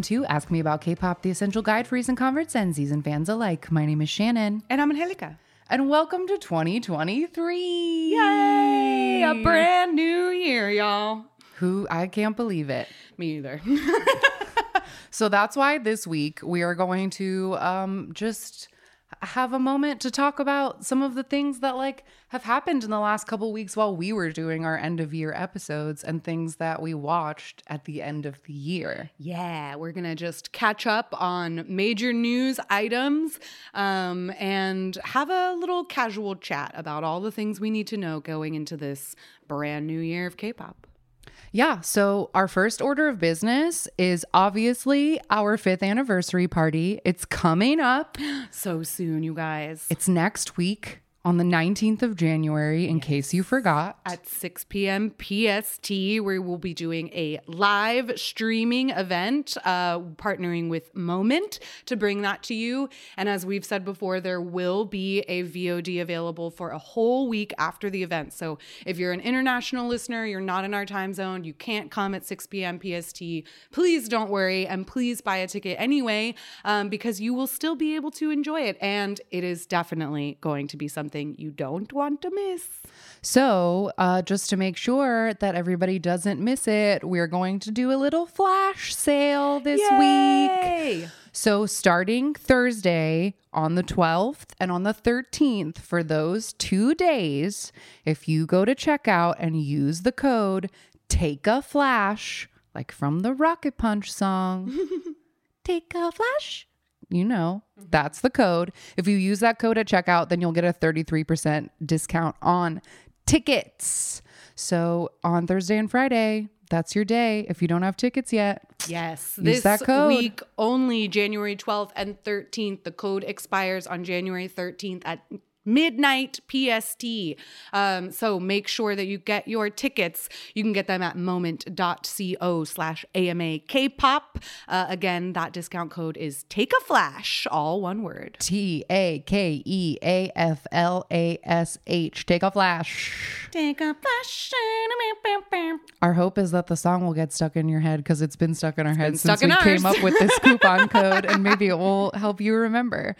welcome to Ask Me About K-Pop, the essential guide for recent converts and season fans alike. My name is Shannon, And I'm Angelica. and welcome to 2023. Yay! A brand new year, y'all. Who I can't believe it. Me either. So that's why this week we are going to um, just have a moment to talk about some of the things that like have happened in the last couple weeks while we were doing our end of year episodes and things that we watched at the end of the year. yeah, we're going to just catch up on major news items um, and have a little casual chat about all the things we need to know going into this brand new year of K pop. Yeah. So, our first order of business is obviously our fifth anniversary party. It's coming up. So soon, you guys. It's next week on the 19th of January, in case you forgot. at 6 p.m. PST, we'll be doing a live streaming event, uh, partnering with Moment to bring that to you. And as we've said before, there will be a VOD available for a whole week after the event. So if you're an international listener, you're not in our time zone, you can't come at 6 p.m. PST, please don't worry and please buy a ticket anyway, um, because you will still be able to enjoy it. And it is definitely going to be something you don't want to miss. So, uh, just to make sure that everybody doesn't miss it, we're going to do a little flash sale this week. Yay! So, starting Thursday on the 12th and on the 13th, for those two days, if you go to checkout and use the code Take a Flash, like from the Rocket Punch song, Take a Flash. You know, mm-hmm. that's the code. If you use that code at checkout, then you'll get a 33% discount on tickets. So, on Thursday and Friday, that's your day. If you don't have tickets yet, Yes, Use this week only January 12th and 13th. The code expires on January 13th at midnight PST. Um, so make sure that you get your tickets. You can get them at moment.co slash AMA K-pop. Uh, again, that discount code is take a flash, all one word. T A K E A F L A S H. Take a flash. Take a flash. Our hope is that the song will get stuck in your head because it's been stuck in our heads since we in came up with this coupon code, and maybe it will help you remember.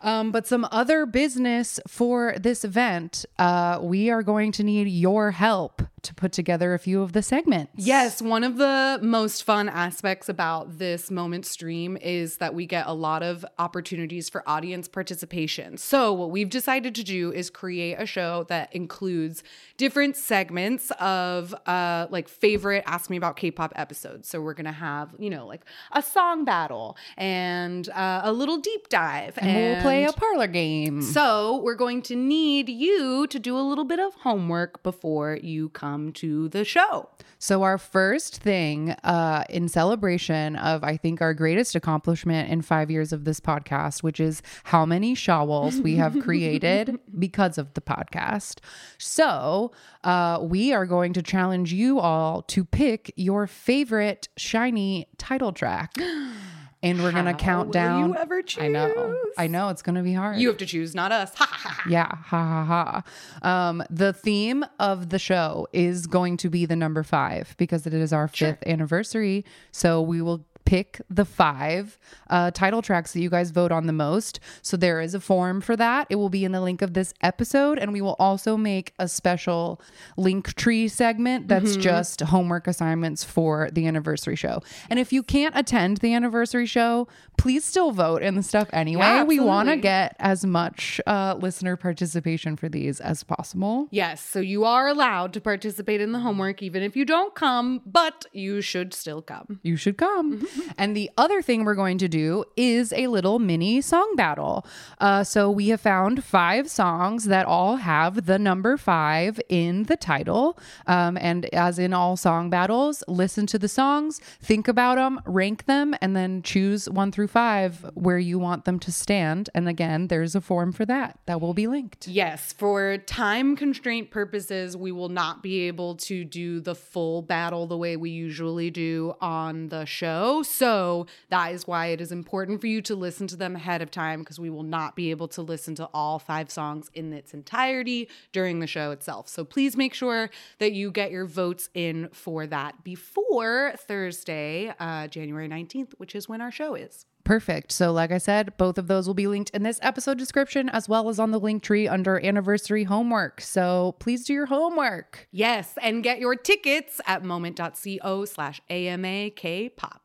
Um, but some other business for this event, uh, we are going to need your help to put together a few of the segments. Yes, one of the most fun aspects about this moment stream is that we get a lot of opportunities for audience participation. So, what we've decided to do is create a show that includes different segments of uh, like favorite Ask Me About K pop episodes. So, we're going to have, you know, like a song battle and uh, a little deep dive. And we'll play a parlor game. So, we're going to need you to do a little bit of homework before you come to the show. So, our first thing uh, in celebration of, I think, our greatest accomplishment in five years of this podcast, which is how many Shawols we have created because of the podcast. So, uh, we are going to challenge you all to pick your favorite SHINee title track. And we're going to count down. you ever I know. I know. It's going to be hard. You have to choose, not us. Ha, ha, ha. Yeah, ha ha ha. Um, the theme of the show is going to be the number five because it is our fifth anniversary. So we will pick the five uh, title tracks that you guys vote on the most. So there is a form for that. It will be in the link of this episode, and we will also make a special link tree segment that's just homework assignments for the anniversary show. And if you can't attend the anniversary show, please still vote in the stuff anyway. Yeah, we want to get as much uh, listener participation for these as possible. Yes, so you are allowed to participate in the homework even if you don't come, but you should still come. You should come. And the other thing we're going to do is a little mini song battle. Uh, so we have found five songs that all have the number five in the title. Um, and as in all song battles, listen to the songs, think about them, rank them, and then choose one through five where you want them to stand. And again, there's a form for that that will be linked. Yes, for time constraint purposes, we will not be able to do the full battle the way we usually do on the show. So, so that is why it is important for you to listen to them ahead of time because we will not be able to listen to all five songs in its entirety during the show itself. So please make sure that you get your votes in for that before Thursday, uh, January 19th, which is when our show is. Perfect. So, like I said, both of those will be linked in this episode description as well as on the link tree under anniversary homework. So, please do your homework. Yes, and get your tickets at moment.co slash AMAK pop.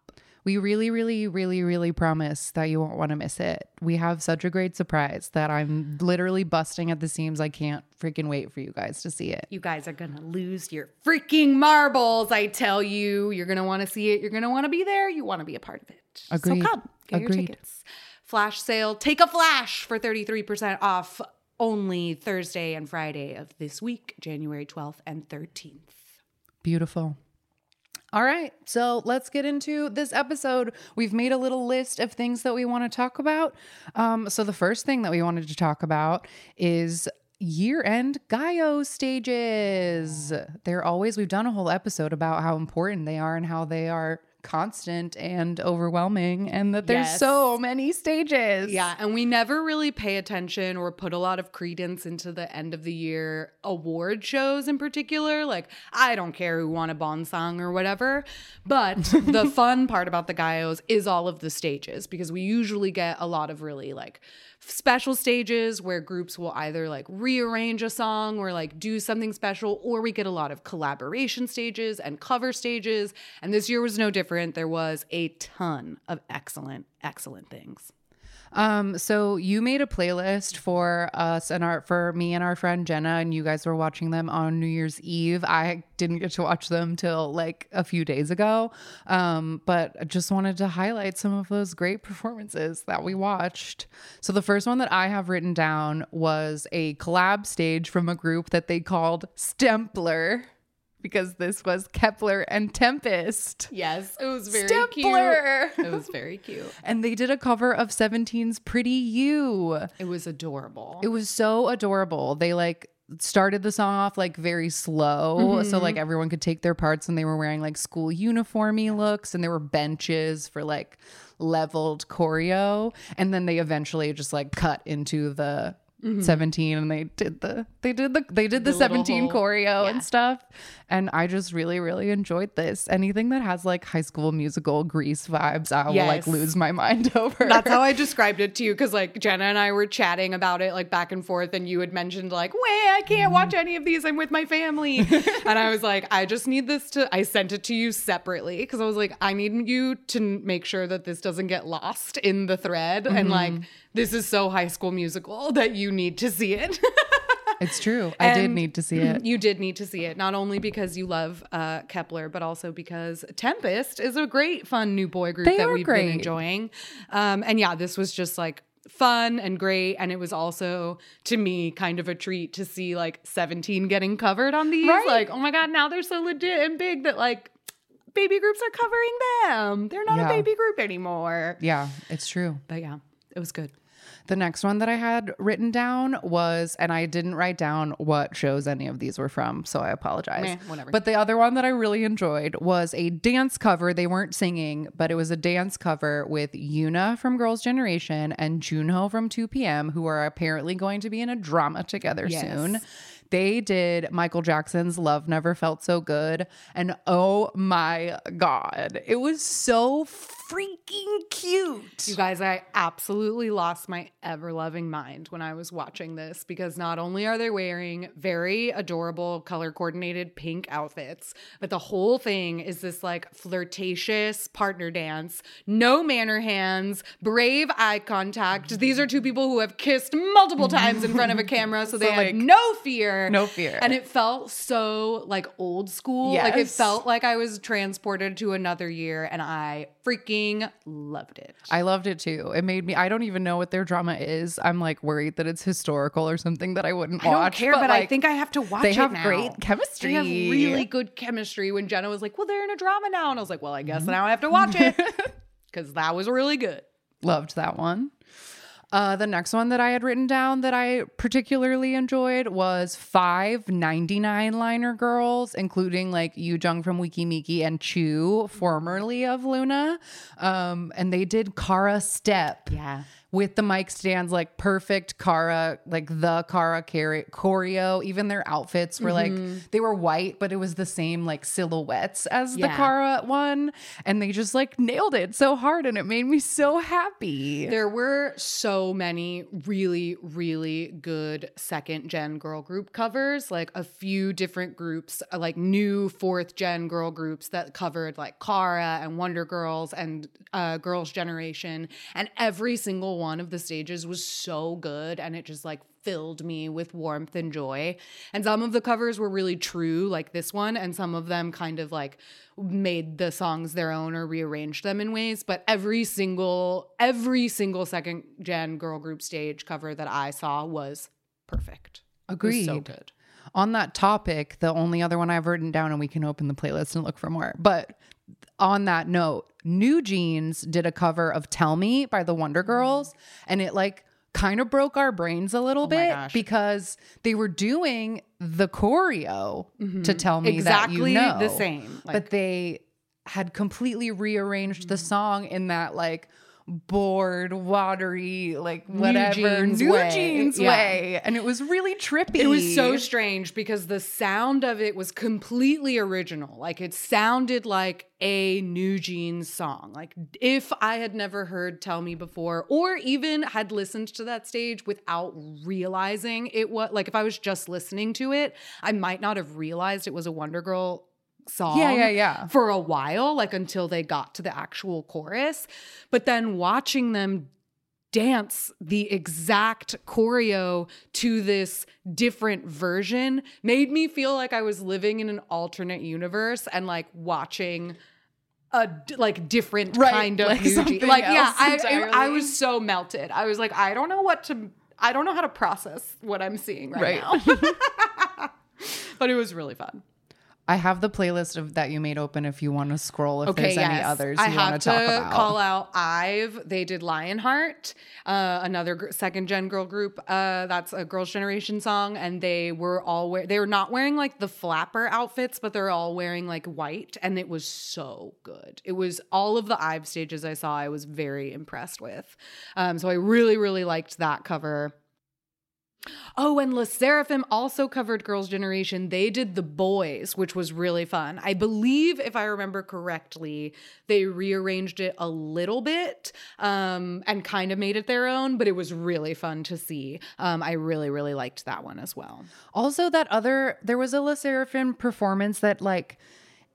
We really, really, really, really promise that you won't want to miss it. We have such a great surprise that I'm literally busting at the seams. I can't freaking wait for you guys to see it. You guys are going to lose your freaking marbles, I tell you. You're going to want to see it. You're going to want to be there. You want to be a part of it. Agreed. So come, get your tickets. Flash sale. Take a flash for 33% off only Thursday and Friday of this week, January 12th and 13th. Beautiful. All right, so let's get into this episode. We've made a little list of things that we want to talk about. Um, so, the first thing that we wanted to talk about is year end Gayo stages. They're always, we've done a whole episode about how important they are and how they are constant and overwhelming, and that there's Yes. so many stages. Yeah, and we never really pay attention or put a lot of credence into the end of the year award shows in particular. Like, I don't care who won a Bond song or whatever. But the fun part about the Gayos is all of the stages because we usually get a lot of really like special stages where groups will either like rearrange a song or like do something special, or we get a lot of collaboration stages and cover stages. And this year was no different. There was a ton of excellent, excellent things. Um, so you made a playlist for us and our for me and our friend Jenna, and you guys were watching them on New Year's Eve. I didn't get to watch them till like a few days ago. Um, but I just wanted to highlight some of those great performances that we watched. So the first one that I have written down was a collab stage from a group that they called Stempler. Because this was Kep1er and Tempest. Yes, it was very Stempler. cute. It was very cute. And they did a cover of 17's Pretty You. It was adorable. It was so adorable. They like started the song off like very slow so mm-hmm. like everyone could take their parts and they were wearing like school uniformy looks and there were benches for like leveled choreo and then they eventually just like cut into the Mm-hmm. 17 and they did the they did the they did the, The 17 whole- choreo yeah. and stuff. And i just really really enjoyed this. Anything that has like high school musical grease vibes i will like lose my mind over. That's how I described it to you because like Jenna and I were chatting about it like back and forth, and you had mentioned like, "Wait, I can't watch mm-hmm. any of these. I'm with my family," and I was like, "I just need this to." I sent it to you separately. Because I was like, "I need you to make sure that this doesn't get lost in the thread," and mm-hmm. like, this is so High School Musical that you need to see it. it's true i did need to see it You did need to see it, not only because you love uh, Kep1er, but also because Tempest is a great, fun new boy group They that we've great. been enjoying. Um, and yeah, this was just like fun and great. And it was also, to me, kind of a treat to see like 17 getting covered on these. Right. Like, oh my God, now they're so legit and big that like baby groups are covering them. They're not Yeah. a baby group anymore. yeah it's true But yeah, it was good. The next one that I had written down was, and I didn't write down what shows any of these were from, so I apologize. Meh, whatever. But the other one that I really enjoyed was a dance cover. They weren't singing, but it was a dance cover with Yoona from Girls' Generation and Junho from 2PM, who are apparently going to be in a drama together Yes. soon. They did Michael Jackson's Love Never Felt So Good. And oh my God, it was so freaking cute. You guys, I absolutely lost my ever loving mind when I was watching this because not only are they wearing very adorable color coordinated pink outfits, but the whole thing is this like flirtatious partner dance, no manner hands, brave eye contact. These are two people who have kissed multiple times in front of a camera, so they So, like, no fear. no fear. And it felt so like old school. Like it felt like I was transported to another year and I freaking loved it. I loved it too. It made me. I don't even know what their drama is. I'm like worried that it's historical or something that I wouldn't I don't care, but, I like, think I have to watch they it have now. great chemistry. They have really good chemistry. When Jenna was like, "Well, they're in a drama now," and I was like, "Well, I guess mm-hmm. now I have to watch it because that was really good." loved that one. Uh, the next one that I had written down that I particularly enjoyed was five 99 liner girls, including like Yu Jung from Weki Meki and Chuu, formerly of LOONA. Um, and they did Kara Step Yeah. With the mic stands, like perfect Kara, like the Kara chore- choreo. Even their outfits were like they were white, but it was the same like silhouettes as the Yeah. Kara one, and they just like nailed it so hard, and it made me so happy. There were so many really, really good second gen girl group covers, like a few different groups, uh, like new fourth gen girl groups that covered like Kara and Wonder Girls and uh, Girls' Generation. And every single one of the stages was so good. And it just like filled me with warmth and joy. And some of the covers were really true, like this one, and some of them kind of like made the songs their own or rearranged them in ways. But every single, every single second gen girl group stage cover that I saw was perfect. Was so good. On that topic, the only other one I've written down, and we can open the playlist and look for more. But on that note, New Jeans did a cover of Tell Me by the Wonder Girls, and it like kind of broke our brains a little Oh bit because they were doing the choreo to tell me Mm-hmm. Exactly that you know the same. but they had completely rearranged the song in that like bored, watery, like whatever Jeans New way. Jeans Yeah. way, and it was really trippy. It was so strange because the sound of it was completely original. Like it sounded like a New Jeans song. Like if I had never heard Tell Me before or even had listened to that stage without realizing it was like if I was just listening to it, I might not have realized it was a Wonder Girl song Yeah, yeah, yeah. for a while like until they got to the actual chorus. But then watching them dance the exact choreo to this different version made me feel like I was living in an alternate universe and like watching a like different Right, kind of like like yeah I, it- I was so melted I was like I don't know what to I don't know how to process what I'm seeing right, Right. now but it was really fun I have the playlist of that you made open if you want to scroll if there's any others I you want to to talk about. call out Ive. They did Lionheart, uh, another gr- second gen girl group. Uh, that's a Girls' Generation song, and they were all wear. They were not wearing like the flapper outfits, but they're all wearing like white, and it was so good. It was all of the Ive stages I saw. I was very impressed with. Um, so I really, really liked that cover. Oh, and LE SSERAFIM also covered Girls' Generation. They did The Boys, which was really fun. I believe, if I remember correctly, they rearranged it a little bit um, and kind of made it their own, but it was really fun to see. Um, I really, really liked that one as well. Also, that other there was a LE SSERAFIM performance that like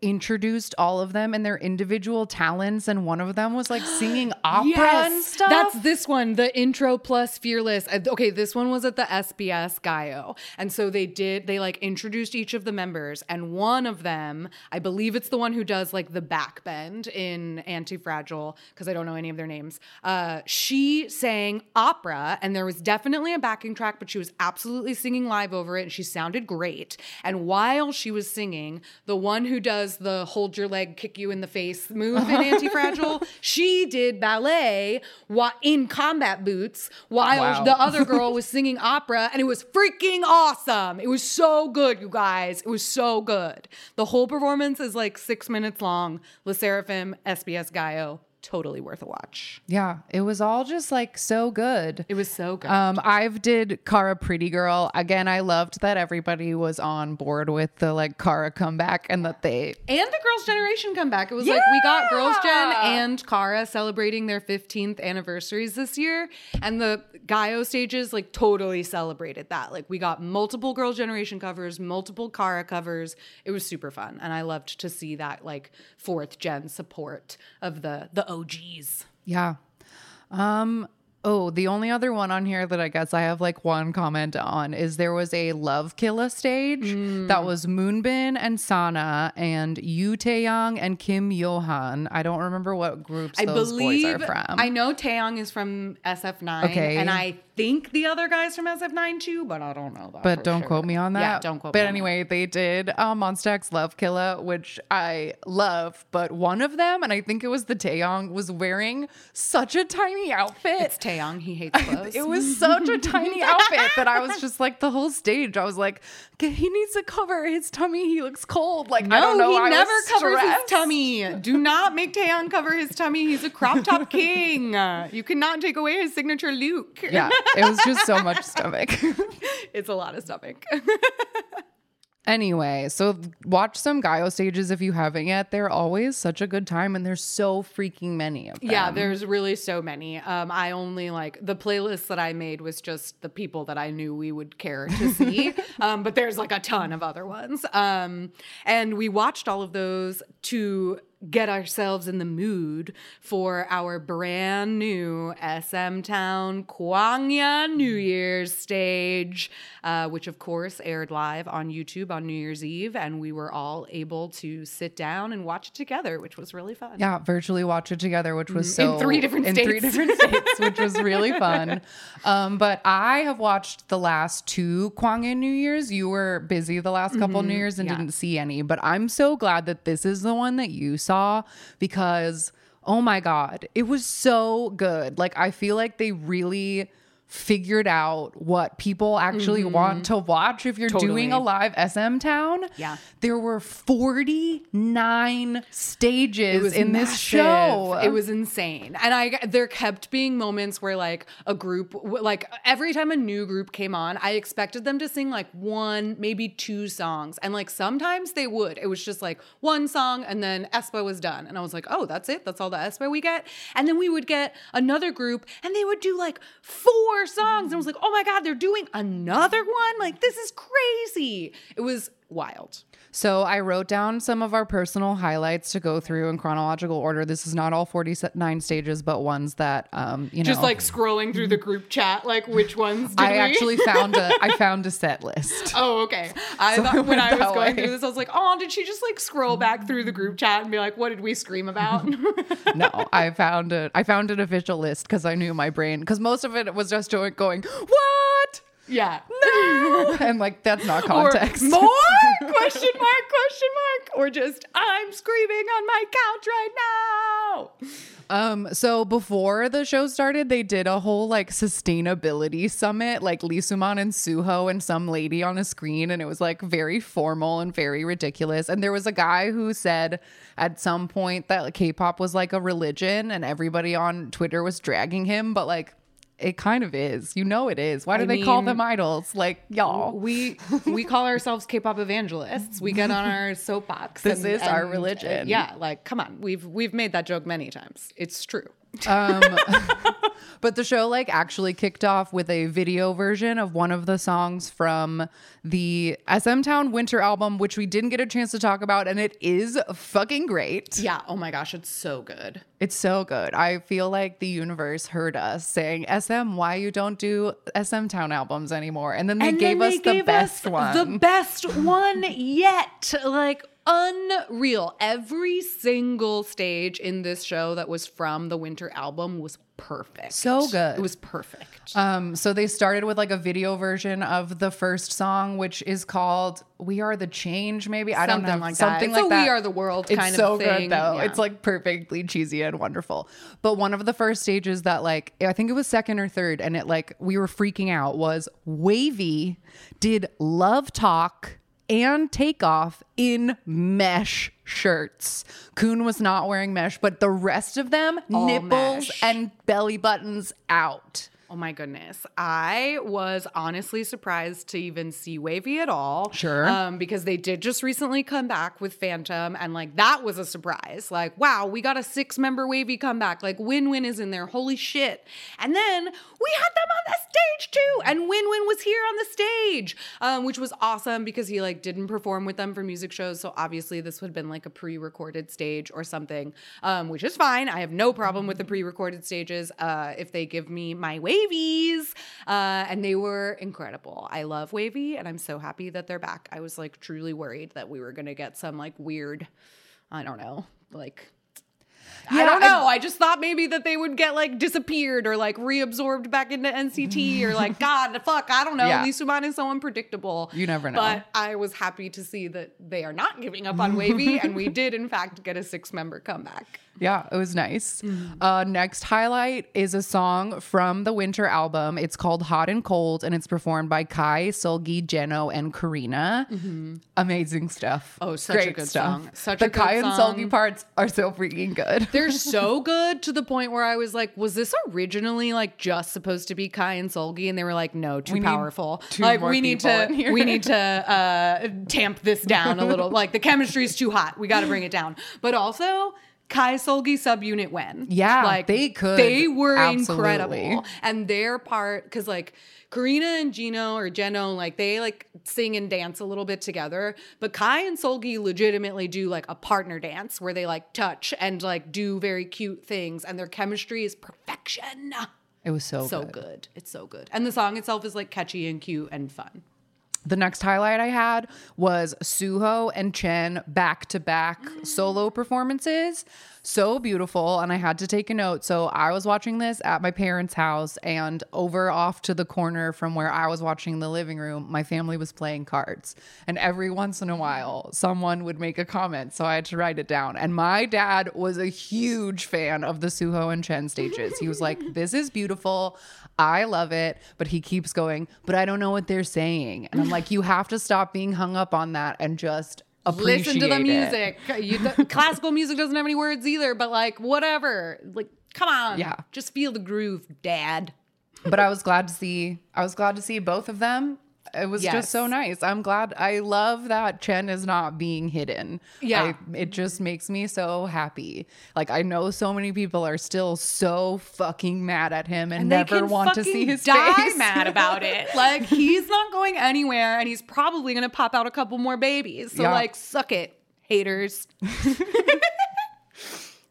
introduced all of them and their individual talents, and one of them was like singing opera and stuff. That's this one, the intro plus fearless. Uh, Okay, this one was at the SBS Gayo. And so they did, they like introduced each of the members. And one of them, I believe it's the one who does like the back bend in Anti Fragile, because I don't know any of their names. Uh, she sang opera, and there was definitely a backing track, but she was absolutely singing live over it, and she sounded great. And while she was singing, the one who does the hold your leg, kick you in the face move in Anti Fragile, she did ballet while in combat boots while Wow. the other girl was singing opera, and it was freaking awesome. It was so good, you guys. It was so good. The whole performance is like six minutes long. LE SSERAFIM, SBS Gayo, totally worth a watch. yeah, it was all just like so good. It was so good. Um, IVE did Kara Pretty Girl. Again, I loved that everybody was on board with the like Kara comeback and that they and the Girls' Generation comeback. It was like we got Girls' Gen and Kara celebrating their 15th anniversaries this year. And the Gayo stages like totally celebrated that. Like we got multiple Girls' Generation covers, multiple Kara covers. It was super fun. And I loved to see that like fourth gen support of the the OGs. Yeah. Um oh, the only other one on here that I guess I have like one comment on is there was a Love Killa stage Mm. that was Moonbin and Sana and Yu Taeyong and Kim Yohan. I don't remember what groups I those believe boys are from. I know Taeyong is from SF9. Okay. And I think the other guys from SF9 too, but I don't know that. but don't sure. quote me on that. Yeah, don't quote But me on that. anyway, they did Monsta X Love Killa, which I love. But one of them, and I think it was the Taeyong, was wearing such a tiny outfit. It's Taeyong. He hates clothes. It was such a tiny outfit that I was just like the whole stage. I was like, "Okay, he needs to cover his tummy. He looks cold. Like I don't know. he I was never covers his tummy. Do not make Taeyong cover his tummy. He's a crop top king. You cannot take away his signature Luke. Yeah, it was just so much stomach. it's a lot of stomach. Anyway, so watch some Gayo stages if you haven't yet. They're always such a good time, and there's so freaking many of them. Yeah, there's really so many. Um, I only like the playlist that I made was just the people that I knew we would care to see. um, but there's like a ton of other ones. Um, and we watched all of those to get ourselves in the mood for our brand new SM Town Kwangya New Year's stage, uh, which of course aired live on YouTube on New Year's Eve. And we were all able to sit down and watch it together, which was really fun. Yeah, virtually watch it together, which was Mm-hmm. In so three different in three states. different states, which was really fun. Um, but I have watched the last two Kwangya New Year's. You were busy the last couple New Year's and Mm-hmm. yeah. didn't see any, but I'm so glad that this is the one that you saw because oh my god, it was so good. Like I feel like they really figured out what people actually want to watch if you're doing a Mm-hmm. Live SM town. Yeah. There were 49 stages in this show. It was insane, and I there kept being moments where like a group, like every time a new group came on, I expected them to sing like one, maybe two songs, and like sometimes they would. It was just like one song, and then aespa was done, and I was like, oh, that's it, that's all the aespa we get, and then we would get another group, and they would do like four songs, and I was like, oh my god, they're doing another one, like this is crazy. It was wild. So I wrote down some of our personal highlights to go through in chronological order. This is not all 49 stages, but ones that um, you know. Just like scrolling through the group chat, like which ones did I we? actually found a I found a set list. Oh, okay. I So thought when I was going way. through this, I was like, oh, did she just like scroll back through the group chat and be like, what did we scream about? No, I found it. I found an official list because I knew my brain because most of it was just going what? Yeah. No, and like that's not Or context. more? question mark, question mark. Or just, I'm screaming on my couch right now. Um, so before the show started, they did a whole like sustainability summit, like Lee Soo-man and Suho and some lady on a screen, and it was like very formal and very ridiculous. And there was a guy who said at some point that K-pop was like a religion, and everybody on Twitter was dragging him, but like it kind of is. You know it is. Why do I they call them idols? Like y'all. We we call ourselves K-pop evangelists. We get on our soapbox. This is our uh, religion. yeah, like come on, we've we've made that joke many times. It's true. Um, but the show like actually kicked off with a video version of one of the songs from the SM Town Winter album, which we didn't get a chance to talk about, and it is fucking great. Yeah. Oh my gosh, it's so good. It's so good. I feel like the universe heard us saying, "SM, why you don't do SM Town albums anymore?" And then they and gave then us they the gave best us one. The best one yet. Like unreal. Every single stage in this show that was from the winter album was perfect. So good. It was perfect. Um, so they started with like a video version of the first song, which is called "We Are the Change." Maybe I don't know, like that. something It's like a that. We Are the World It's kind of so thing. good though. Yeah. It's like perfectly cheesy and wonderful. But one of the first stages that like I think it was second or third, and it like we were freaking out was WayV did Love Talk and Takeoff in mesh shirts. Kun was not wearing mesh, but the rest of them All nipples mesh. and belly buttons out. Oh my goodness. I was honestly surprised to even see WayV at all. Sure. Um, because they did just recently come back with Phantom, and like that was a surprise. Like, wow, we got a six member WayV comeback. Like, Win Win is in there. Holy shit. And then we had them on the stage too. And Win Win was here on the stage, um, which was awesome because he like didn't perform with them for music shows. So obviously, this would have been like a pre recorded stage or something, um, which is fine. I have no problem with the pre recorded stages uh, if they give me my wavies. Uh, and they were incredible. I love WayV, and I'm so happy that they're back. I was like truly worried that we were to get some like weird, I don't know, like. I don't know. I, just thought maybe that they would get like disappeared or like reabsorbed back into NCT or like God, fuck, I don't know. Yeah. Lee Soo-man is so unpredictable. You never know. But I was happy to see that they are not giving up on WayV, and we did in fact get a six member comeback. Yeah, it was nice. Mm-hmm. Uh, next highlight is a song from the winter album. It's called Hot and Cold, and it's performed by Kai, Seulgi, Jeno, and Karina. Amazing stuff. Mm-hmm. Oh, such a good song. Such the a good Kai and. Seulgi parts are so freaking good. They're so good to the point where I was like, was this originally like just supposed to be Kai and Seulgi? And they were like, no, too We powerful. two like we need to we need to uh tamp this down a little. like the chemistry is too hot. We got to bring it down. But also Kai Seulgi subunit when. Yeah, like they could. They were Absolutely. incredible. And their part, because like Karina and Gino or Geno, like they like sing and dance a little bit together. But Kai and Seulgi legitimately do like a partner dance where they like touch and like do very cute things, and their chemistry is perfection. It was so, So good. good. It's so good. And the song itself is like catchy and cute and fun. The next highlight I had was Suho and Chen back to back solo performances. So beautiful. And I had to take a note. So I was watching this at my parents' house, and over off to the corner from where I was watching the living room, my family was playing cards. And every once in a while, someone would make a comment. So I had to write it down. And my dad was a huge fan of the Suho and Chen stages. He was like, This is beautiful. I love it. But he keeps going, But I don't know what they're saying. And I'm like, You have to stop being hung up on that and just Listen to the it." music. You, the, classical music doesn't have any words either, but like whatever. Like, come on. Yeah. Just feel the groove, dad. but I was glad to see I was glad to see both of them. It was Yes. just so nice. I'm glad. I love that Chen is not being hidden. Yeah. I, it just makes me so happy. Like I know so many people are still so fucking mad at him and, they never want to see his die face. mad about it. Like he's not going anywhere, and he's probably gonna pop out a couple more babies. So Yeah. like, suck it, haters.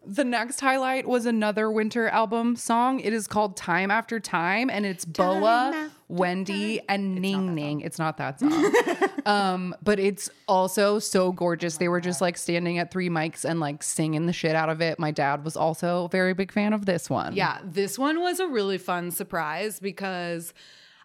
The next highlight was another winter album song. It is called Time After Time and it's Boa, After Wendy, and Ning Ning. It's not that song. um, but it's also so gorgeous. They were just like standing at three mics and like singing the shit out of it. My dad was also a very big fan of this one. Yeah, this one was a really fun surprise because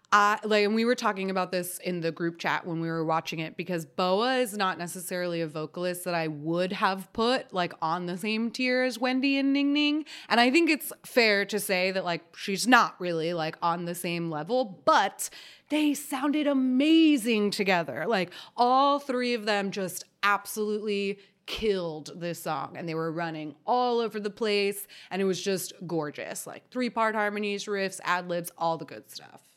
I like and we were talking about this in the group chat when we were watching it because Boa is not necessarily a vocalist that I would have put like on the same tier as Wendy and Ning Ning. And I think it's fair to say that like she's not really like on the same level, but they sounded amazing together. Like all three of them just absolutely killed this song and they were running all over the place and it was just gorgeous like three part harmonies riffs ad libs all the good stuff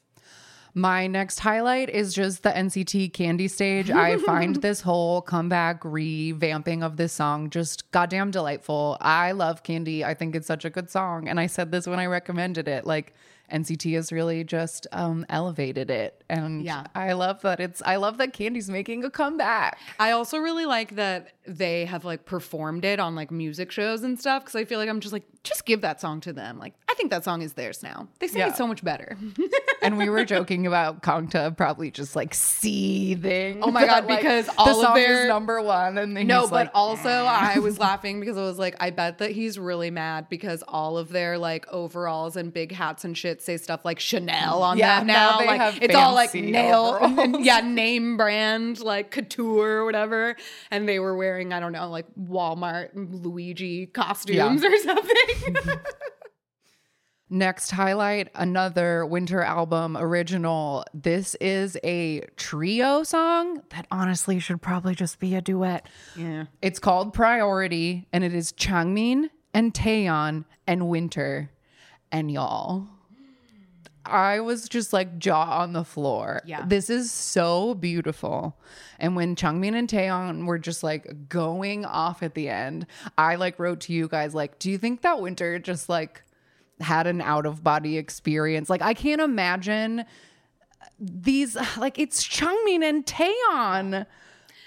My next highlight is just the NCT Candy stage. I find this whole comeback revamping of this song just goddamn delightful. I love Candy. I think it's such a good song. And I said this when I recommended it. Like NCT has really just um, elevated it. And Yeah. I love that it's I love that Candy's making a comeback. i also really like that they have like performed it on like music shows and stuff because i feel like i'm just like just give that song to them like i think that song is theirs now they sing Yeah. it so much better And we were joking about Kangta probably just like seething. Oh my God, like, because the all of song their- is number one. And then No, but like, also I was laughing because I was like, I bet that he's really mad because all of their like overalls and big hats and shit say stuff like Chanel on Yeah, them now now. like it's all like nail, yeah, name brand like couture or whatever. And they were wearing I don't know like Walmart Luigi costumes or something. Next highlight, another winter album original. This is a trio song that honestly should probably just be a duet. yeah. It's called Priority and it is Changmin and Taeyeon and Winter and y'all. I was just like jaw on the floor. Yeah. This is so beautiful. And when Changmin and Taeyeon were just like going off at the end, I like wrote to you guys like, do you think that Winter just like had an out of body experience? Like I can't imagine these like it's Changmin and Taeyeon.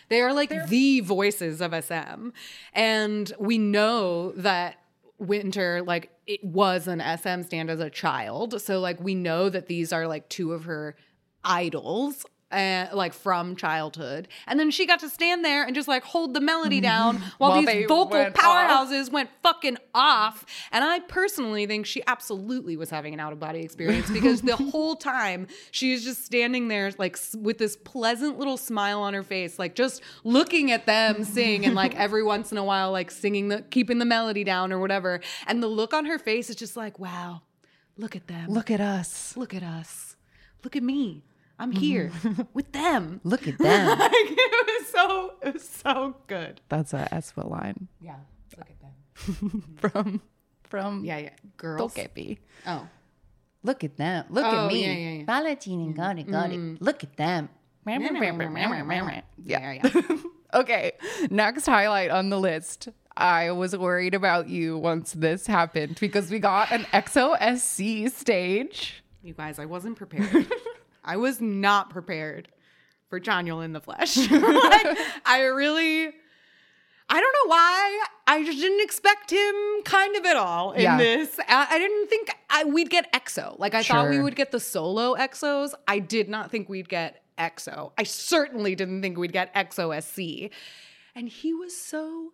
They are like the voices of SM. And we know that Winter, like, it was an SM stand as a child. So, like, we know that these are like two of her idols. Uh, like from childhood. And then she got to stand there and just like hold the melody down while, While these vocal went powerhouses went fucking off. And I personally think she absolutely was having an out of body experience because the whole time she was just standing there like with this pleasant little smile on her face, like just looking at them sing and like every once in a while like singing the keeping the melody down or whatever. And the look on her face is just like, wow, look at them. Look at us. look at us. Look at me. I'm here mm-hmm. with them. Look at them. Like, it was so it was so good. That's a aespa line Yeah. Look at them. from from Yeah, yeah. Girls. Tokepi. Oh. Look at them. Look Oh, at me. yeah, yeah, yeah. Valentine and got it, got it. Look at them. Yeah, Yeah. yeah. Okay. Next highlight on the list. I was worried about you once this happened because we got an EXO-SC stage. You guys, I wasn't prepared. I was not prepared for Daniel in the flesh. like, I really, I don't know why. I just didn't expect him kind of at all in Yeah. this. I, I didn't think I, we'd get EXO. Like, I thought we would get the solo EXOs. I did not think we'd get EXO. I certainly didn't think we'd get EXO-SC. And he was so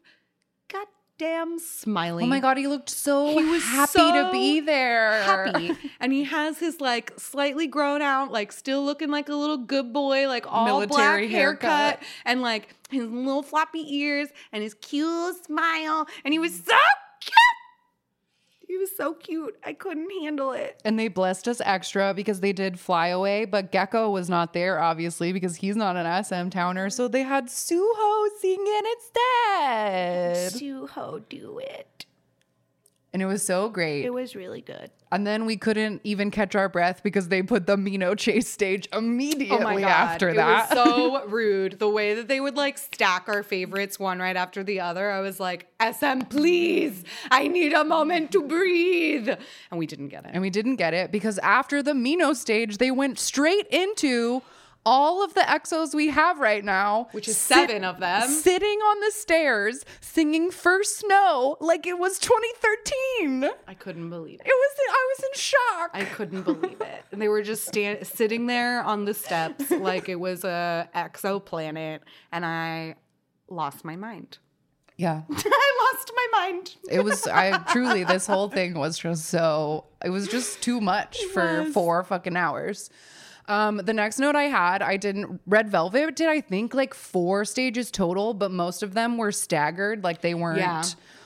goddamn smiley. Oh my god, he looked so He was happy so to be there. happy. and he has his like slightly grown out, like still looking like a little good boy, like all Military black haircut, haircut. and like his little floppy ears and his cute smile. And he was so. He was so cute. I couldn't handle it. And they blessed us extra because they did fly away, but Gaeko was not there, obviously, because he's not an SM towner. So they had Suho singing instead. Suho, do it. And it was so great. It was really good. And then we couldn't even catch our breath because they put the Minho chase stage immediately Oh my god! after it that. was so rude. The way that they would like stack our favorites one right after the other. I was like, SM, please, I need a moment to breathe, and we didn't get it. and we didn't get it because after the Minho stage, they went straight into all of the EXOs we have right now, Which is seven of them. sitting on the stairs singing First Snow like it was 2013. I couldn't believe it. It was I was in shock. I couldn't believe it. And they were just stand- sitting there on the steps like it was a exoplanet, and I lost my mind. yeah. I lost my mind. It was I truly this whole thing was just so it was just too much for was. four fucking hours. Um, the next note I had, I didn't Red Velvet did I think like four stages total, but most of them were staggered, like they weren't Yeah.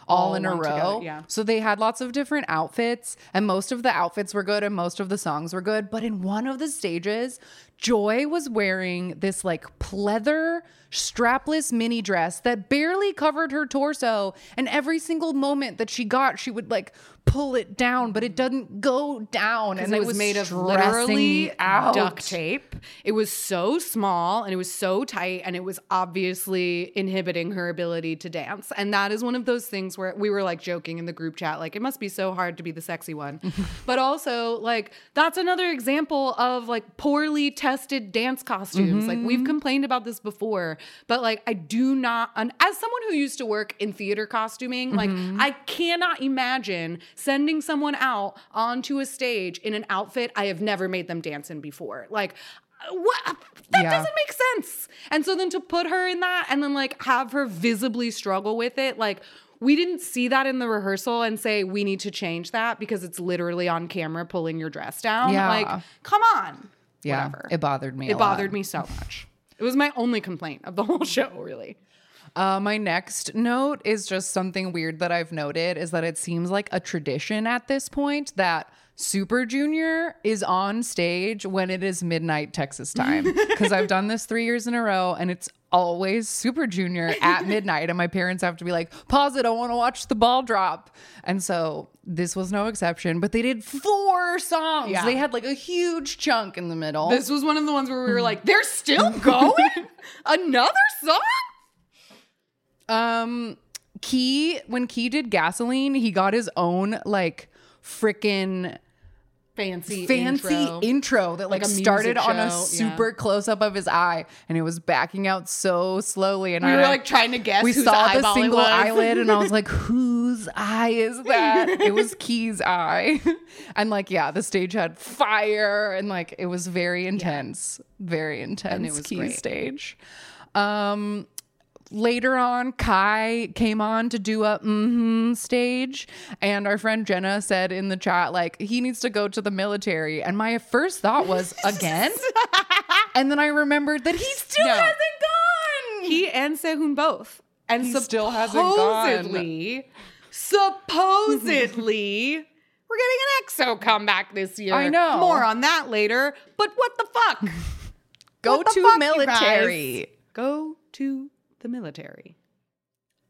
all, All in a row. together, yeah. So they had lots of different outfits, and most of the outfits were good and most of the songs were good. But in one of the stages, Joy was wearing this like pleather strapless mini dress that barely covered her torso. And every single moment that she got, she would like pull it down, but it doesn't go down. And it was, made of literally out. duct tape. It was so small and it was so tight and it was obviously inhibiting her ability to dance. And that is one of those things where we were like joking in the group chat, like it must be so hard to be the sexy one. but also, like that's another example of like poorly tested dance costumes. Like we've mm-hmm. complained about this before, but like I do not, as someone who used to work in theater costuming, like mm-hmm. I cannot imagine sending someone out onto a stage in an outfit I have never made them dance in before. Like, uh, what? That Yeah. doesn't make sense. And so then to put her in that and then like have her visibly struggle with it, like, we didn't see that in the rehearsal and say we need to change that because it's literally on camera pulling your dress down. Yeah. Like, come on. Yeah, Whatever. it bothered me. It bothered lot. me so much. It was my only complaint of the whole show, really. Uh, my next note is just something weird that I've noted is that it seems like a tradition at this point that Super Junior is on stage when it is midnight Texas time. Because I've done this three years in a row and it's always Super Junior at midnight. And my parents have to be like, pause it, I want to watch the ball drop. And so this was no exception, but they did four songs. Yeah. They had like a huge chunk in the middle. This was one of the ones where we were like, they're still going? Another song? Um, Key when Key did gasoline, he got his own like freaking fancy fancy intro. intro, that like, Like started music on a show, yeah. super close up of his eye and it was backing out so slowly and we I were like trying to guess we whose saw the single eyelid and I was like, whose eye is that? it was Key's eye. and like, yeah, the stage had fire and like it was very intense. Very intense It was Key's great. stage. Um later on kai came on to do a mm-hmm stage and our friend jenna said in the chat like he needs to go to the military and my first thought was again and then i remembered that he still No. hasn't gone he and Sehun both. And He still hasn't gone. supposedly, supposedly, we're getting an EXO comeback this year. I know. More on that later. But what the fuck? go What to fuck, military Go to the military.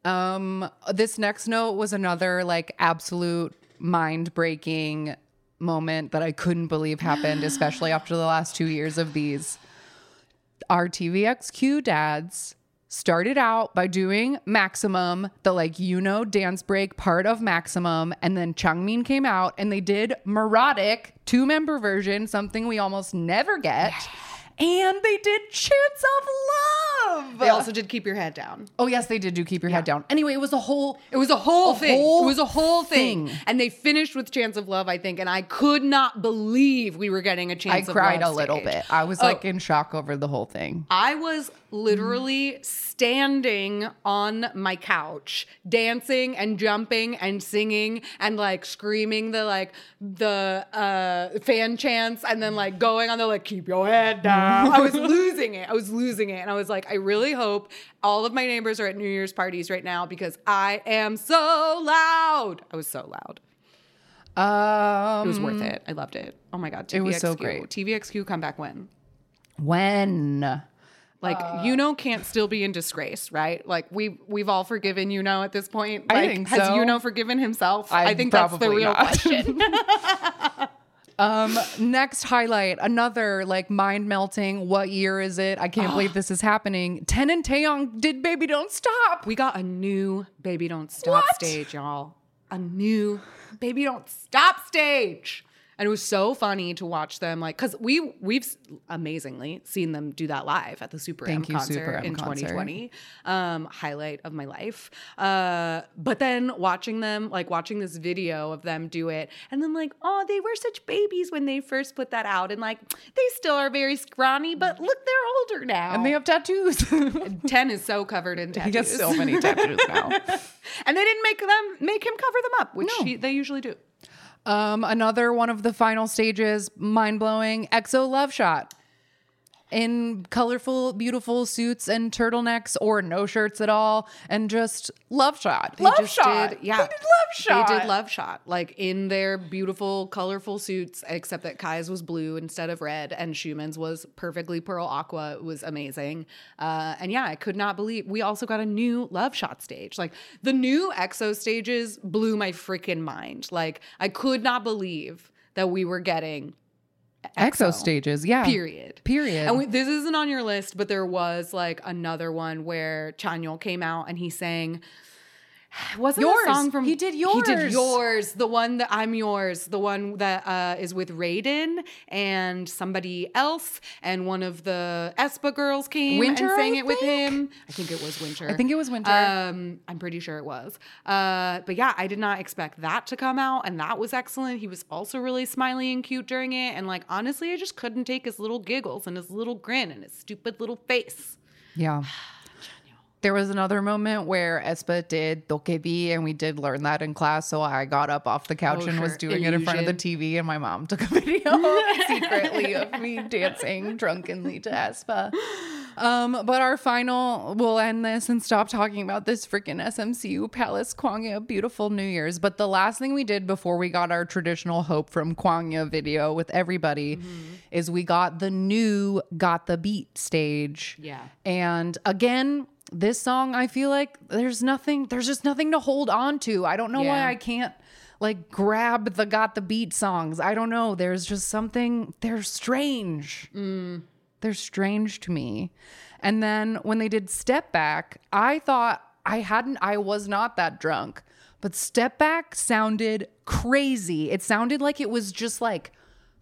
Um, this next note was another like absolute mind breaking moment that I couldn't believe happened, especially after the last two years of these. Our TVXQ dads started out by doing Maximum, the like you know dance break part of Maximum, and then Changmin came out and they did Neurotic two member version, something we almost never get. And they did Chance of Love. They also did keep your head down. Oh yes, they did do keep your head down. Anyway, it was a whole. It was a whole A thing. whole it was a whole thing. thing. And they finished with Chance of Love, I think. And I could not believe we were getting a Chance of cried a little stage. bit. I was Oh. like in shock over the whole thing. I was literally standing on my couch, dancing and jumping and singing and like screaming the like the uh fan chants and then like going on the like keep your head down. I was losing it. I was losing it. And I was like, I really hope all of my neighbors are at New Year's parties right now because I am so loud. I was so loud. Um, It was worth it. I loved it. Oh my god. TVXQ. It was so great. TVXQ come back when? when Like Uh, Know can't still be in disgrace, right? Like we we've all forgiven you know at this point. I Like, think has you know forgiven himself? I- I, think that's the real not. question. um next highlight another like mind melting what year is it i can't believe this is happening ten and taeyong did baby don't stop we got a new Baby Don't Stop What? stage, y'all. A new Baby Don't Stop stage. And it was so funny to watch them like cuz we we've amazingly seen them do that live at the Super Thank M concert Super M in concert. 2020. Um highlight of my life. Uh but then watching them like watching this video of them do it and then like oh they were such babies when they first put that out and like they still are very scrawny but look they're older now. and they have tattoos 10 is so covered in tattoos. he has so many tattoos now And they didn't make them make him cover them up, which No. he, they usually do. Um another one of the final stages mind-blowing exo love shot in colorful beautiful suits and turtlenecks or no shirts at all and just love shot They love just shot did- yeah, they did love shot They did love shot, like in their beautiful, colorful suits, except that Kai's was blue instead of red, and Xiumin's was perfectly pearl aqua. It was amazing. Uh, and yeah, I could not believe we also got a new love shot stage. Like the new EXO stages blew my freaking mind. Like I could not believe that we were getting exo stages yeah period. period And we, this isn't on your list, but there was like another one where Chanyeol came out and he sang. Wasn't Yours. a song from He did yours? He did yours. The one that I'm yours. The one that uh, is with Raiden and somebody else, and one of the aespa girls came Winter, and sang I it with him. I think it was Winter. I think it was Winter. Um, I'm pretty sure it was. Uh, but yeah, I did not expect that to come out, and that was excellent. He was also really smiley and cute during it, and like honestly, I just couldn't take his little giggles and his little grin and his stupid little face. Yeah. There was another moment where aespa did dokebi, and we did learn that in class. So I got up off the couch Oh, and was sure. doing it in front of the TV, and my mom took a video secretly of me dancing drunkenly to aespa. Um, but our final, we'll end this and stop talking about this freaking SMCU Palace Kwangya beautiful New Year's. But the last thing we did before we got our traditional Hope from Kwangya video with everybody is we got the new Got the Beat stage. Yeah. And again, this song, I feel like there's nothing, there's just nothing to hold on to. I don't know why I can't like grab the Got the Beat songs. I don't know. There's just something, they're strange. Mm. They're strange to me. And then when they did Step Back, I thought I hadn't, I was not that drunk, but Step Back sounded crazy. It sounded like it was just like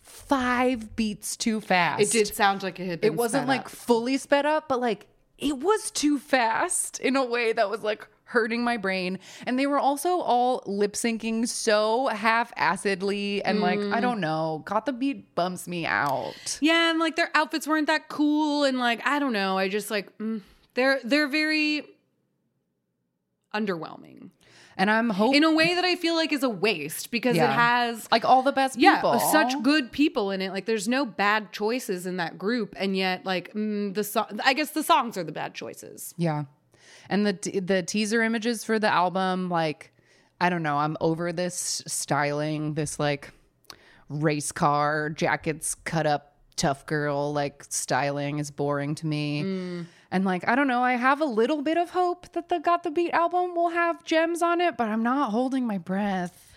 five beats too fast. It did sound like it had It wasn't like up. fully sped up, but like it was too fast in a way that was like hurting my brain. And they were also all lip syncing so half acidly and like, Mm. I don't know, Got the Beat bumps me out. Yeah, and like their outfits weren't that cool, and like I don't know, I just like mm, they're they're very underwhelming And I'm hoping in a way that I feel like is a waste because Yeah. it has like all the best yeah people. such good people in it. Like there's no bad choices in that group, and yet like mm, the song, I guess the songs are the bad choices. Yeah. And the t- the teaser images for the album like I don't know, I'm over this styling, this like race car jackets cut up tough girl like styling is boring to me. Mm. And like I don't know, I have a little bit of hope that the Got the Beat album will have gems on it, but I'm not holding my breath.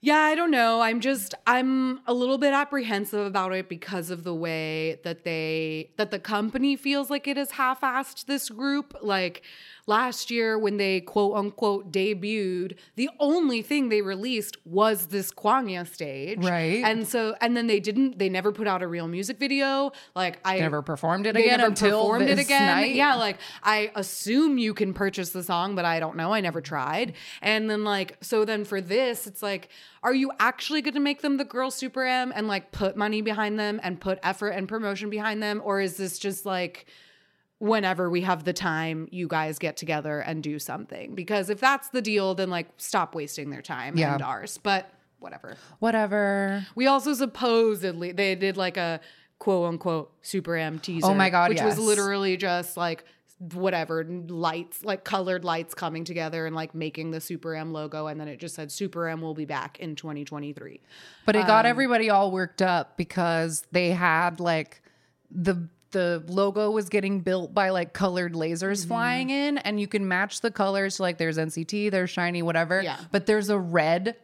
Yeah, I don't know. I'm just I'm a little bit apprehensive about it because of the way that they that the company feels like it has half-assed this group. Like last year when they quote unquote debuted, the only thing they released was this Kwangya stage. Right. And so and then they didn't they never put out a real music video. Like I Never performed it they again never until performed it this again. night. Yeah, like I assume you can purchase the song, but I don't know. I never tried. And then like so then for this, it's like, are you actually going to make them the girl Super M and like put money behind them and put effort and promotion behind them, or is this just like? Whenever we have the time, you guys get together and do something. Because if that's the deal, then like stop wasting their time Yeah. and ours. But whatever. Whatever. We also supposedly they did like a quote unquote Super M teaser. Oh my God, which was literally just like whatever lights, like colored lights coming together and like making the Super M logo, and then it just said Super M will be back in 2023. But it Um, got everybody all worked up because they had like the the logo was getting built by like colored lasers Mm-hmm. flying in and you can match the colors like there's NCT, there's SHINee whatever. Yeah. But there's a red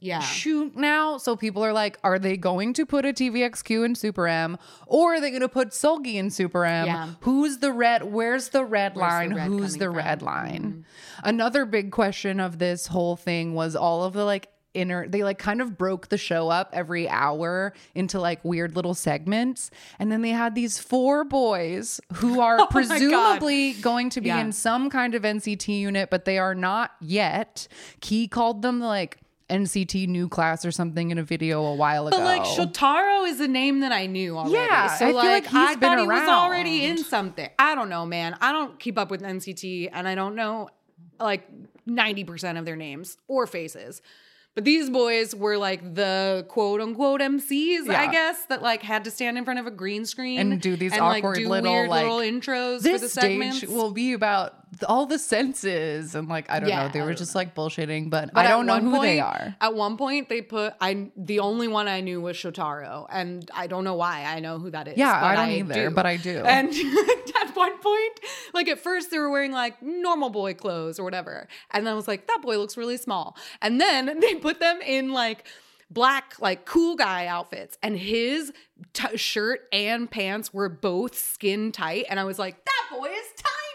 Yeah. shoot now. So people are like, are they going to put a TVXQ in Super M or are they going to put Seulgi in Super M? Yeah. Who's the red? Where's the red the line? red Who's the from? Mm-hmm. red line? Another big question of this whole thing was all of the like inner they like kind of broke the show up every hour into like weird little segments and then they had these four boys who are Oh presumably going to be Yeah. in some kind of NCT unit but they are not yet Key called them like NCT new class or something in a video a while ago But like Shotaro is a name that I knew already. Yeah, so I feel like, like he's I thought he was already in something. I don't know, man. I don't keep up with NCT, and I don't know like ninety percent of their names or faces. But these boys were like the quote unquote MCs, I guess, that like had to stand in front of a green screen And do these like, awkward do little, weird like, little intros for this the stage will be about all the senses and like I don't Yeah, know they were just like bullshitting but, But I don't know who they are At one point, they put I the only one I knew was Shotaro, and I don't know why I know who that is. Yeah, but I don't either, but I do. And at one point, like at first, they were wearing like normal boy clothes or whatever, and I was like, that boy looks really small. And then they put them in like black like cool guy outfits and his t- shirt and pants were both skin tight and i was like that boy is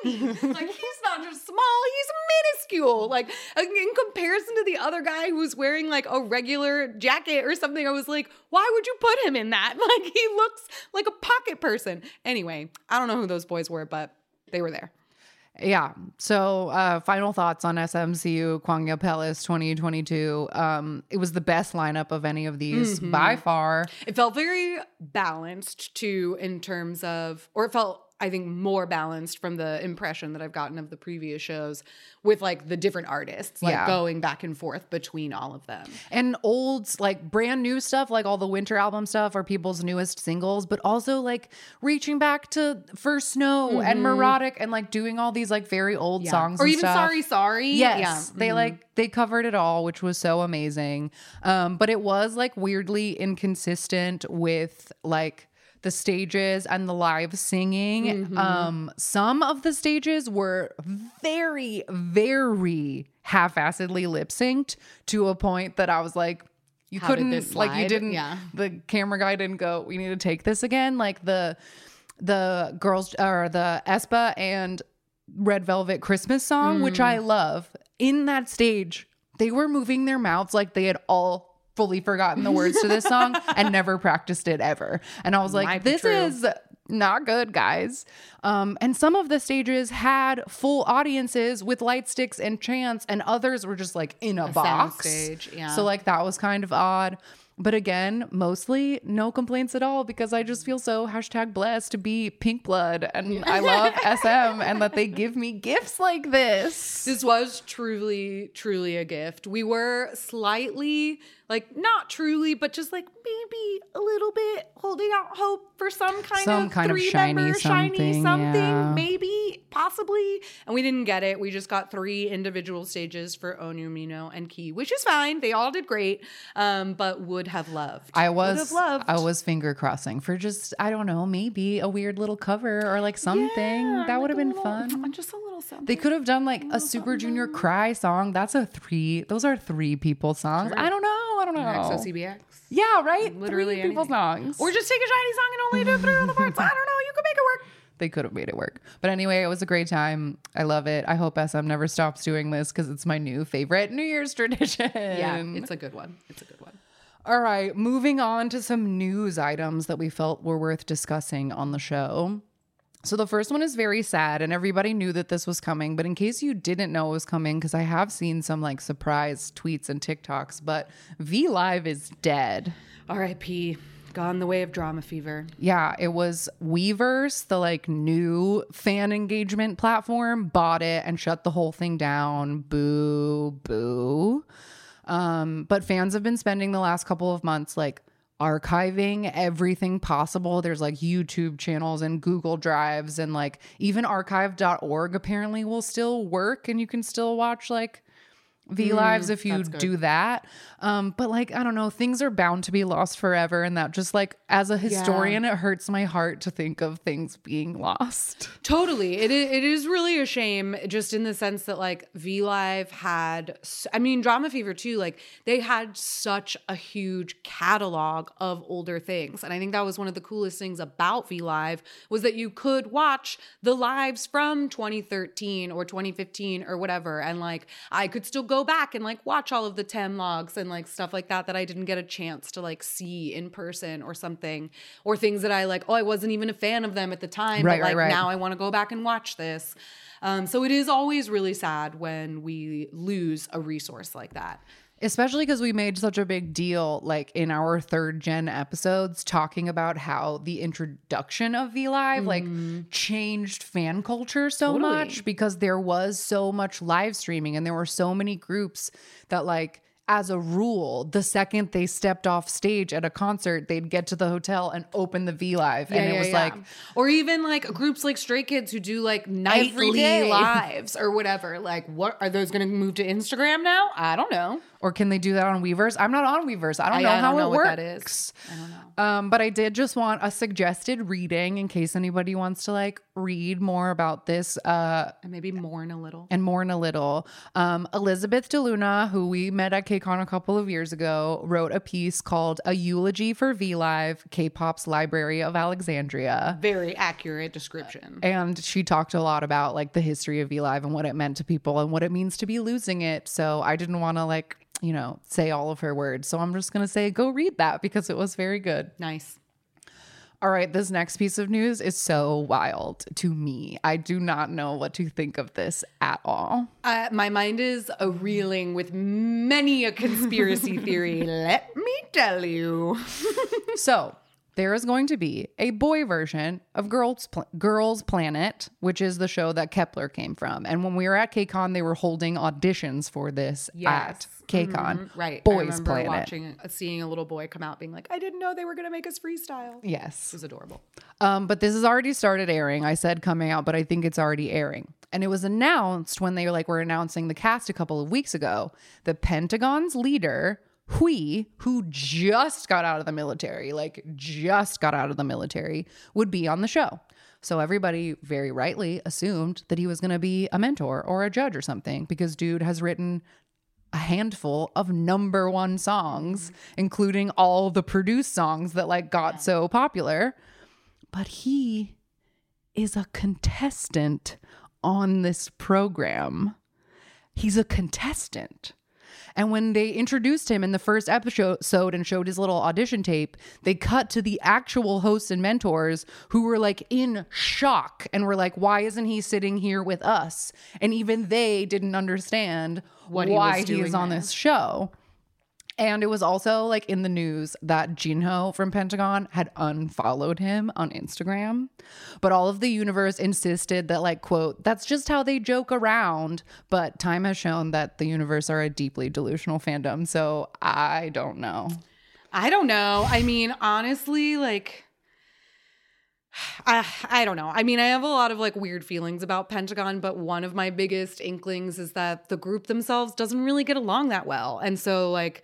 tiny like he's not just small he's minuscule. Like in comparison to the other guy who's wearing like a regular jacket or something i was like why would you put him in that? Like he looks like a pocket person. Anyway i don't know who those boys were but they were there. Yeah. So uh final thoughts on smcu kwangya palace 2022 um it was the best lineup of any of these Mm-hmm. by far. It felt very balanced too, in terms of, or it felt, I think, more balanced from the impression that I've gotten of the previous shows with like the different artists, like Yeah. going back and forth between all of them. and old like brand new stuff like all the winter album stuff are people's newest singles but also like reaching back to first snow and neurotic and like doing all these like very old songs or even stuff. Sorry, Sorry. Yes, Yeah. Mm-hmm. they like they covered it all, which was so amazing. Um, but it was like weirdly inconsistent with like the stages and the live singing. Mm-hmm. Um, some of the stages were very, very half-assedly lip synced to a point that I was like, you How couldn't like you didn't Yeah. the camera guy didn't go we need to take this again like the the girls or the aespa and red velvet christmas song which Mm. i love in that stage they were moving their mouths like they had all fully forgotten the words to this song and never practiced it ever. And I was like, Might this is not good, guys. Um, and some of the stages had full audiences with light sticks and chants, and others were just like in a, box. soundstage, yeah. So like that was kind of odd. But again, mostly no complaints at all because I just feel so hashtag blessed to be pink blood and I love SM and that they give me gifts like this. This was truly, truly a gift. We were slightly, like, not truly, but just like maybe a little bit holding out hope for some kind Some of kind of three SHINee member SHINee something, something, yeah. maybe, possibly. And we didn't get it. We just got three individual stages for Onew Minho and Key, which is fine. They all did great, um, but would have loved. I Would was have loved. I was finger crossing for just I don't know maybe a weird little cover or like something Yeah, that would have been little- fun. Just a little something. They could have done like a Super Junior K.R.Y. song. That's a three. Those are three people songs. I don't know. I don't know. EXO-CBX. Yeah, right. Literally three people anything. songs. Or just take a SHINee song and only do it three on the parts. I don't know. You could make it work. they could have made it work. But anyway, it was a great time. I love it. I hope SM never stops doing this because it's my new favorite New Year's tradition. Yeah, it's a good one. It's a good one. All right, moving on to some news items that we felt were worth discussing on the show. So the first one is very sad, and everybody knew that this was coming. But in case you didn't know it was coming, because I have seen some like surprise tweets and TikToks, but V Live is dead. R.I.P. Gone the way of drama fever. Yeah, it was Weverse, the like new fan engagement platform, bought it and shut the whole thing down. Boo, boo. Um, but fans have been spending the last couple of months like archiving everything possible. There's like YouTube channels and Google Drives and like even archive.org apparently will still work and you can still watch like V lives if you do that. Um, but like, I don't know, things are bound to be lost forever. And that just like, as a historian, it hurts my heart to think of things being lost. Totally. It is, it is really a shame, just in the sense that, like, V Live had, I mean, Drama Fever too, like, they had such a huge catalog of older things. And I think that was one of the coolest things about V Live was that you could watch the lives from 2013 or 2015 or whatever. And, like, I could still go back and, like, watch all of the 10 logs and, like, stuff like that that I didn't get a chance to, like, see in person or something. Or things that I, like, oh, I wasn't even a fan of them at the time. Right, but, right, like, right. now I want to go back and watch this. Um, so it is always really sad when we lose a resource like that. Especially because we made such a big deal, like in our third gen episodes, talking about how the introduction of V Live like mm-hmm. changed fan culture so Totally. much because there was so much live streaming and there were so many groups that like as a rule, the second they stepped off stage at a concert, they'd get to the hotel and open the V Live. and it was like or even like groups like Stray Kids who do like nightly lives or whatever. Like, what are those going to move to Instagram now? I don't know. Or can they do that on Weverse? I'm not on Weverse. I don't I- know I how don't know it what works. that is. I don't know. Um, but I did just want a suggested reading in case anybody wants to like read more about this uh, And maybe mourn a little. and mourn a little. Um, Elizabeth DeLuna, who we met at KCON a couple of years ago, wrote a piece called A Eulogy for V Live, K pop's Library of Alexandria. Very accurate description. And she talked a lot about like the history of V Live and what it meant to people and what it means to be losing it. So I didn't want to like, you know, say all of her words. So I'm just going to say go read that because it was very good. Nice. All right, this next piece of news is so wild to me. I do not know what to think of this at all. Uh, my mind is a reeling with many a conspiracy theory. Let me tell you. So, there is going to be a boy version of Girls Pl- Girls Planet, which is the show that Kep1er came from. And when we were at KCON, they were holding auditions for this at KCON. Mhm, Right. Boys Planet. watching, uh, seeing a little boy come out being like, I didn't know they were going to make us freestyle. Yes, It Yes. was adorable. Um, but this has already started airing. I said coming out, but I think it's already airing. And it was announced when they like were announcing the cast a couple of weeks ago. The Pentagon's leader, Hui, who just got out of the military, like just got out of the military, would be on the show. So everybody very rightly assumed that he was going to be a mentor or a judge or something because dude has written a handful of number one songs, mm-hmm. including all the produced songs that like got so popular. But he is a contestant on this program. He's a contestant. And when they introduced him in the first episode and showed his little audition tape, they cut to the actual hosts and mentors who were like in shock and were like, why isn't he sitting here with us? And even they didn't understand What he was why he doing is on there. this show. And it was also like in the news that Jinho from Pentagon had unfollowed him on Instagram. But all of the universe insisted that, like, quote, that's just how they joke around. But time has shown that the universe are a deeply delusional fandom. So I don't know. I don't know. I mean, honestly, like I I don't know. I mean, I have a lot of like weird feelings about Pentagon, but one of my biggest inklings is that the group themselves doesn't really get along that well. And so like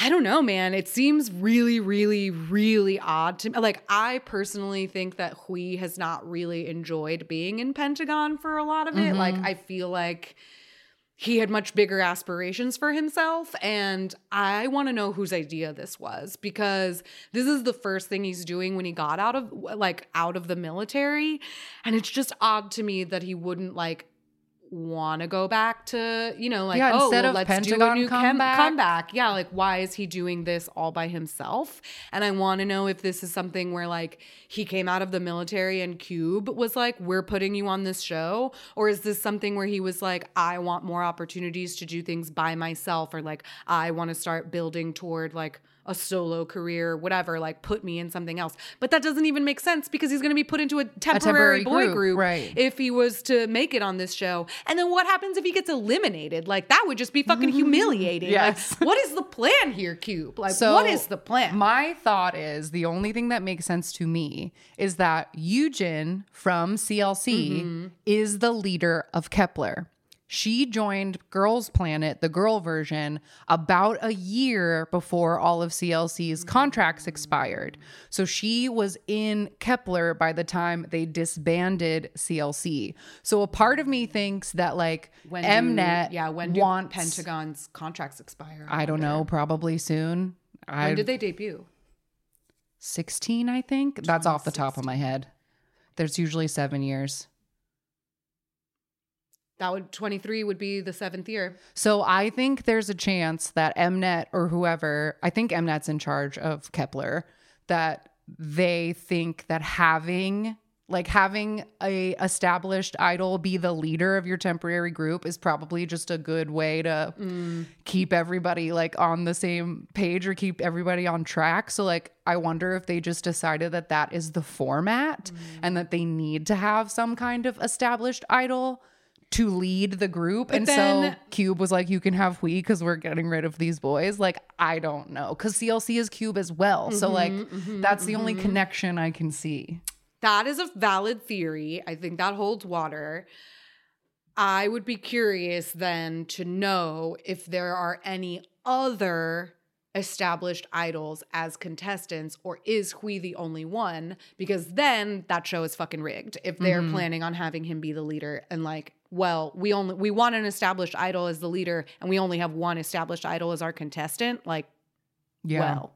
I don't know, man. It seems really, really, really odd to me. Like, I personally think that Hui has not really enjoyed being in Pentagon for a lot of it. Like, mm-hmm. I feel like he had much bigger aspirations for himself and i want to know whose idea this was because this is the first thing he's doing when he got out of like out of the military and it's just odd to me that he wouldn't like want to go back to you know like Yeah, oh instead well, of let's do a Pentagon new chem- comeback. comeback yeah like why is he doing this all by himself and i want to know if this is something where like he came out of the military and cube was like we're putting you on this show or is this something where he was like i want more opportunities to do things by myself or like i want to start building toward like a solo career whatever like put me in something else but that doesn't even make sense because he's going to be put into a temporary, temporary boy group, group right. if he was to make it on this show and then what happens if he gets eliminated like that would just be fucking humiliating Yes. like what is the plan here cube like So what is the plan My thought is the only thing that makes sense to me is that Yujin from CLC Mm-hmm. is the leader of Kep1er. She joined Girls Planet, the girl version, about a year before all of CLC's mm. contracts expired. So she was in Kep1er by the time they disbanded CLC. So a part of me thinks that like when do- Mnet yeah when do wants pentagon's contracts expire I don't know, probably soon. I when did they debut 16, I think. That's off the top of my head. There's usually seven years. That would 23 would be the seventh year. So I think there's a chance that Mnet or whoever, I think Mnet's in charge of Kep1er, that they think that having like having a established idol be the leader of your temporary group is probably just a good way to mm. keep everybody like on the same page or keep everybody on track. So like i wonder if they just decided that that is the format mm. and that they need to have some kind of established idol to lead the group. And so cube was like you can have Hui because we're getting rid of these boys. Like i don't know because clc is cube as well. So mm-hmm, like mm-hmm, that's the only mm-hmm. connection i can see. That is a valid theory. I think that holds water. I would be curious then to know if there are any other established idols as contestants or is Hui the only one? Because then that show is fucking rigged if they're mm-hmm. planning on having him be the leader and like well we only we want an established idol as the leader and we only have one established idol as our contestant? Like yeah. well.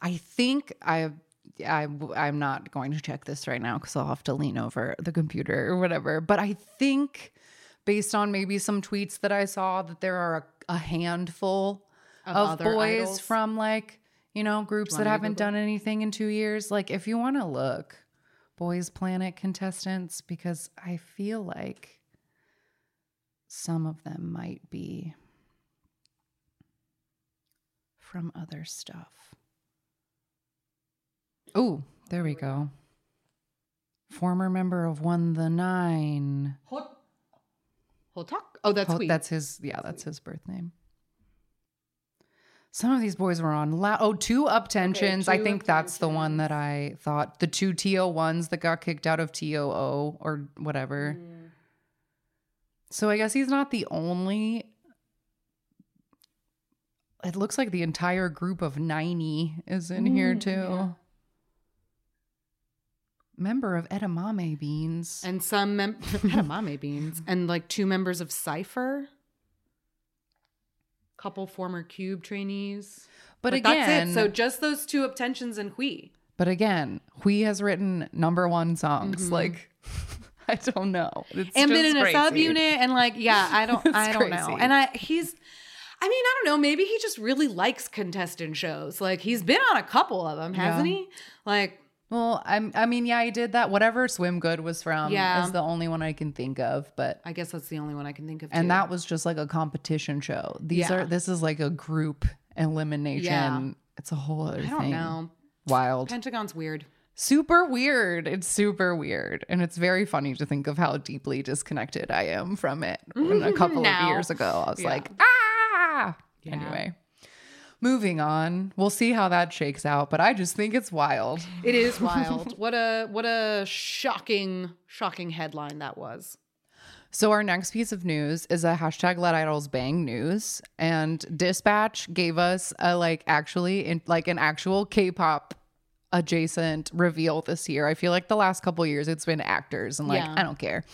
I think I, I I'm not going to check this right now because I'll have to lean over the computer or whatever. But I think, based on maybe some tweets that I saw, that there are a, a handful Of of, boys idols? from like you know groups that haven't done anything in two years. Like if you want to look, Boys Planet contestants, because I feel like some of them might be from other stuff. Oh, there we go. Former member of 1THE9. Hot Hotak? Oh, that's Oh, that's his. Yeah, that's his birth name. Some of these boys were on. La- oh, two UP10TIONs. I two think that's the one that I thought. The two TO ones that got kicked out of TOO or whatever. Mm. So I guess he's not the only. It looks like the entire group of 90 is in here Mm, too. yeah. Member of edamame beans. and some mem- edamame beans and like two members of Cipher. Couple former Cube trainees. but, that's again. So just those two UP10TIONs and Hui. But again, Hui has written number one songs. Mm-hmm. Like, I don't know. It's and been in a crazy. subunit and like, yeah, I don't I don't know. And I he's I mean, I don't know. Maybe he just really likes contestant shows. Like he's been on a couple of them, hasn't Yeah. he? Like, Well, I'm, I mean, yeah, I did that. Whatever Swim Good was from Yeah. is the only one I can think of. But I guess that's the only one I can think of. and too. that was just like a competition show. These Yeah. are this is like a group elimination. Yeah. It's a whole other I don't thing. know. Wild. Pentagon's weird. super weird. It's super weird. And it's very funny to think of how deeply disconnected I am from it. When a couple of Now. years ago, I was Yeah. like, ah. Yeah. Anyway, moving on. We'll see how that shakes out, but I just think it's wild. It is wild. what a what a shocking shocking headline that was. So our next piece of news is a hashtag Let Idols Bang news, and Dispatch gave us a like actually in like an actual K-pop adjacent reveal this year. I feel like the last couple years it's been actors, and like Yeah. I don't care.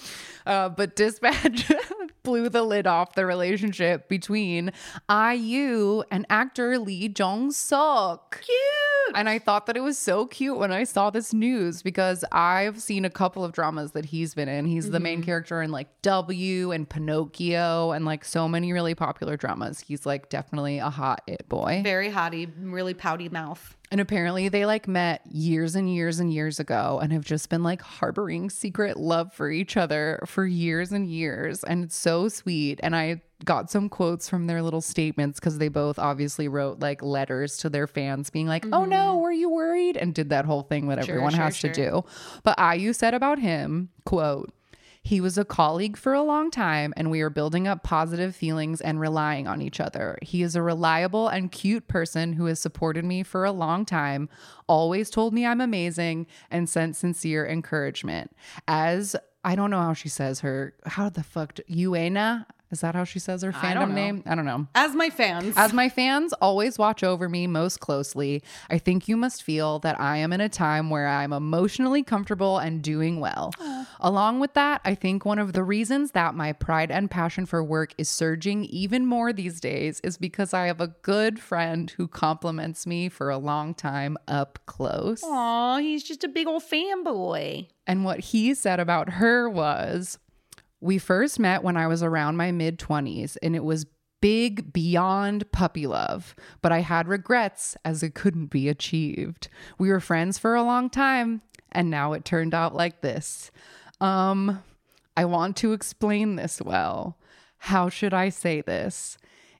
Uh, but Dispatch blew the lid off the relationship between IU and actor Lee Jong Suk. Cute. And I thought that it was so cute when I saw this news because I've seen a couple of dramas that he's been in. He's the Mm-hmm. main character in like W and Pinocchio and like so many really popular dramas. He's like definitely a hot it boy. Very hottie, really pouty mouth. And apparently they like met years and years and years ago and have just been like harboring secret love for each other for years and years. And it's so sweet. And I got some quotes from their little statements because they both obviously wrote like letters to their fans being like, oh no, were you worried? And did that whole thing that Mm-hmm. Sure, everyone sure, has sure. to do. But IU said about him, quote, he was a colleague for a long time, and we are building up positive feelings and relying on each other. He is a reliable and cute person who has supported me for a long time, always told me I'm amazing, and sent sincere encouragement. As I don't know how she says her, how the fuck, Uaena? Is that how she says her I fandom know. name? I don't know. As my fans. As my fans always watch over me most closely, I think you must feel that I am in a time where I'm emotionally comfortable and doing well. Along with that, I think one of the reasons that my pride and passion for work is surging even more these days is because I have a good friend who compliments me for a long time up close. Aw, he's just a big old fanboy. And what he said about her was we first met when I was around my mid 20s, and it was big beyond puppy love, but I had regrets as it couldn't be achieved. We were friends for a long time, and now it turned out like this. Um, I want to explain this well. How should I say this?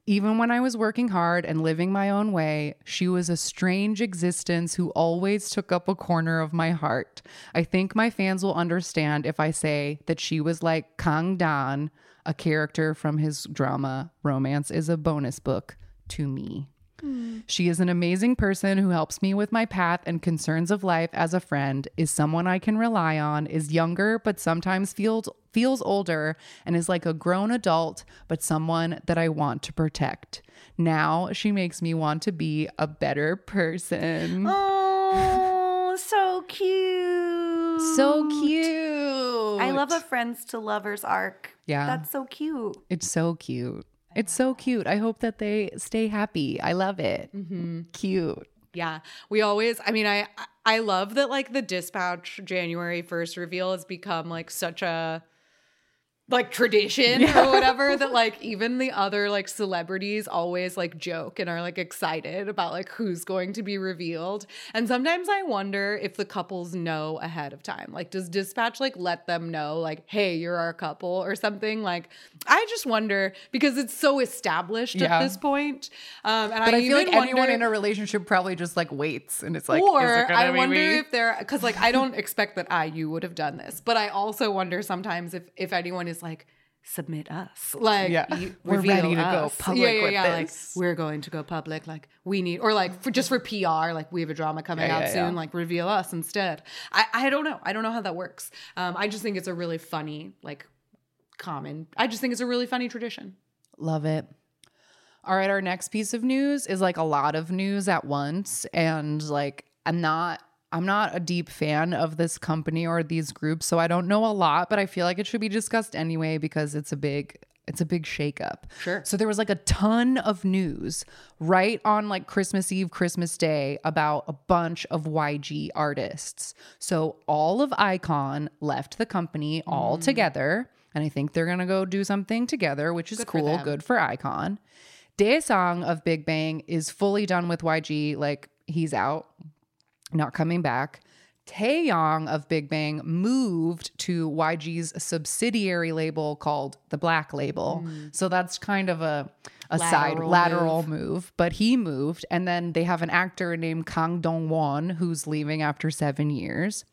Even when I was working hard and living my own way, she was a strange existence who always took up a corner of my heart. I think my fans will understand if I say that she was like Kang Dan, a character from his drama Romance is a Bonus Book, to me. Hmm. She is an amazing person who helps me with my path and concerns of life as a friend, is someone I can rely on, is younger but sometimes feels feels older and is like a grown adult but someone that I want to protect. Now she makes me want to be a better person. Oh, so cute. So cute. I love a friends to lovers arc. Yeah. That's so cute. It's so cute. It's so cute. I hope that they stay happy. I love it. Mm-hmm. Cute. Yeah. We always I mean I I love that like the dispatch January 1st reveal has become like such a like tradition or whatever that like even the other like celebrities always like joke and are like excited about like who's going to be revealed. And sometimes I wonder if the couples know ahead of time. Like does dispatch like let them know like hey, you're our couple or something? Like I just wonder because it's so established Yeah. at this point. Um and But I, feel even like anyone in a relationship probably just like waits and it's like, or is it I wonder me? if they're because like I don't expect that IU would have done this, but I also wonder sometimes if if anyone is like submit us, like Yeah. you- We're ready to go public yeah, yeah, with yeah, this. Like we're going to go public, like we need, or like for just for PR, like we have a drama coming out soon, like reveal us instead. I I don't know, I don't know how that works. Um, I just think it's a really funny like common. I just think it's a really funny tradition. Love it. All right, our next piece of news is like a lot of news at once and like I'm not I'm not a deep fan of this company or these groups, so I don't know a lot, but I feel like it should be discussed anyway because it's a big it's a big shakeup. Sure. So there was like a ton of news right on like Christmas Eve, Christmas Day about a bunch of YG artists. So all of iKON left the company mm. all together. And I think they're going to go do something together, which is for cool. them. Good for iKON. Daesung of Big Bang is fully done with YG. Like he's out, not coming back. Taeyang of Big Bang moved to YG's subsidiary label called the Black Label. Hmm. So that's kind of a a side Lateral lateral move. But he moved, and then they have an actor named Kang Dong Won who's leaving after seven years.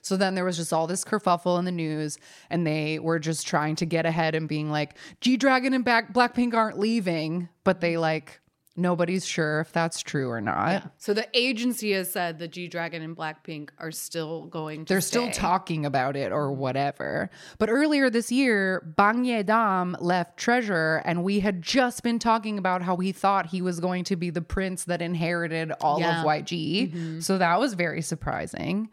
So then there was just all this kerfuffle in the news, and they were just trying to get ahead and being like, G Dragon and Back- Blackpink aren't leaving, but they like nobody's sure if that's true or not. So the agency has said that G Dragon and Blackpink are still going to They're still talking about it or whatever. But earlier this year, Bang Ye-dam left Treasure, and we had just been talking about how he thought he was going to be the prince that inherited all Yeah. of YG. Mm-hmm. So that was very surprising.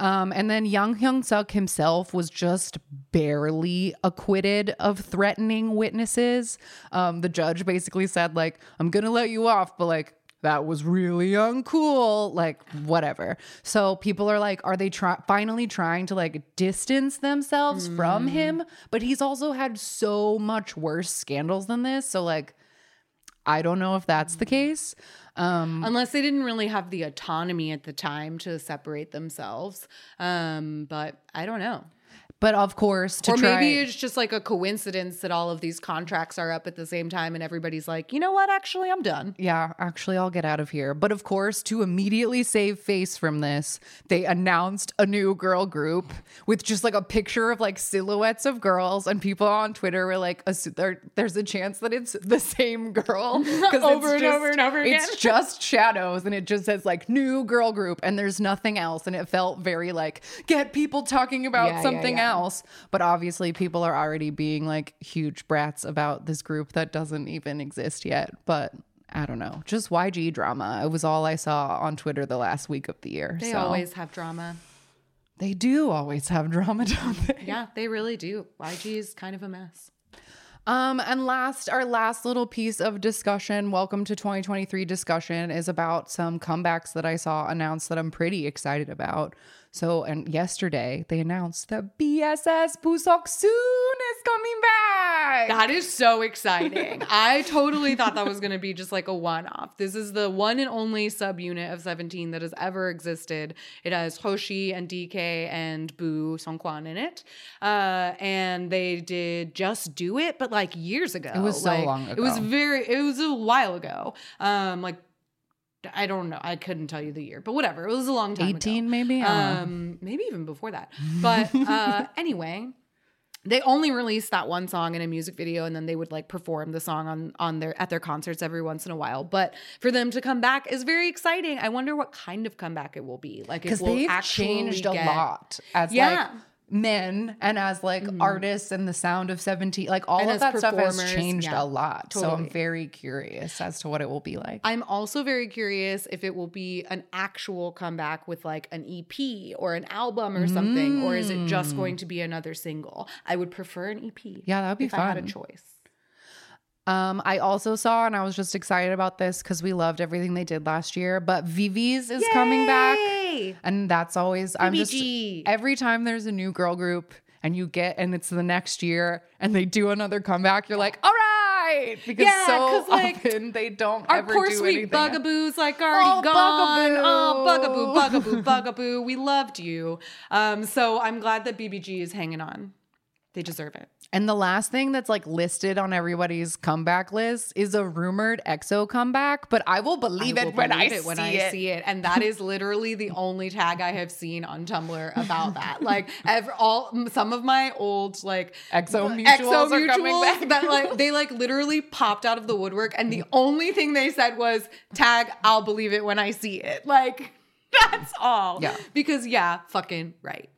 Um, and then Yang Hyun Suk himself was just barely acquitted of threatening witnesses. Um, the judge basically said, like, I'm gonna let you off, but like that was really uncool like whatever. So people are like are they try- finally trying to like distance themselves from him? But he's also had so much worse scandals than this so like i don't know if that's the case um Unless they didn't really have the autonomy at the time to separate themselves. Um, but I don't know. But of course to or try maybe it's just like a coincidence that all of these contracts are up at the same time and everybody's like, you know what? Actually, I'm done. Yeah, actually, I'll get out of here. But of course, to immediately save face from this, they announced a new girl group with just like a picture of like silhouettes of girls, and people on Twitter were like, there, "There's a chance that it's the same girl because Over and over and over again. It's just shadows, and it just says like new girl group, and there's nothing else, and it felt very like get people talking about Yeah, yeah, something yeah. else. But obviously, people are already being like huge brats about this group that doesn't even exist yet. But I don't know, just YG drama. It was all I saw on Twitter the last week of the year. They so always have drama. they do always have drama, don't they? Yeah, they really do. YG is kind of a mess. Um, and last, our last little piece of discussion, welcome to 2023 discussion, is about some comebacks that I saw announced that I'm pretty excited about. So, and yesterday they announced that BSS BooSeokSoon is coming back. That is so exciting. I totally thought that was going to be just like a one off. This is the one and only subunit of 17 that has ever existed. It has Hoshi and DK and Boo Seungkwan in it. Uh, and they did Just Do It, but like years ago. It was so Like, long It was very, it was a while ago. Um, like, I don't know. I couldn't tell you the year, but whatever. It was a long time ago. 18 maybe? I don't know. Um, maybe even before that. But uh, anyway, they only released that one song in a music video, and then they would like perform the song on on their at their concerts every once in a while. But for them to come back is very exciting. I wonder what kind of comeback it will be. Like, because they've actually changed a get- lot as Yeah. like men and as like artists and the sound of 17 like all And of that stuff has changed yeah, a lot so i'm very curious as to what it will be like I'm also very curious if it will be an actual comeback with like an EP or an album or something, or is it just going to be another single? I would prefer an EP. Mm. Yeah, that would be if I had a choice. Um i also saw and i was just excited about this because we loved everything they did last year but VIVIZ is coming back and that's always i'm just every time there's a new girl group and you get and it's the next year and they do another comeback you're like all right because Yeah, so like, often they don't Our ever poor do sweet anything bugaboo's like already Oh, gone. Bugaboo. Oh, bugaboo, bugaboo, bugaboo. We loved you. Um, so I'm glad that BBG is hanging on. They deserve it. And the last thing that's like listed on everybody's comeback list is a rumored EXO comeback, but I will believe I it will when I it see when I it. see it, and that is literally the only tag I have seen on Tumblr about that. Like, ever, all some of my old like EXO mutuals EXO are coming mutuals back. that like they like literally popped out of the woodwork, and the only thing they said was tag. I'll believe it when I see it. Like that's all. Yeah. Because yeah, fucking right.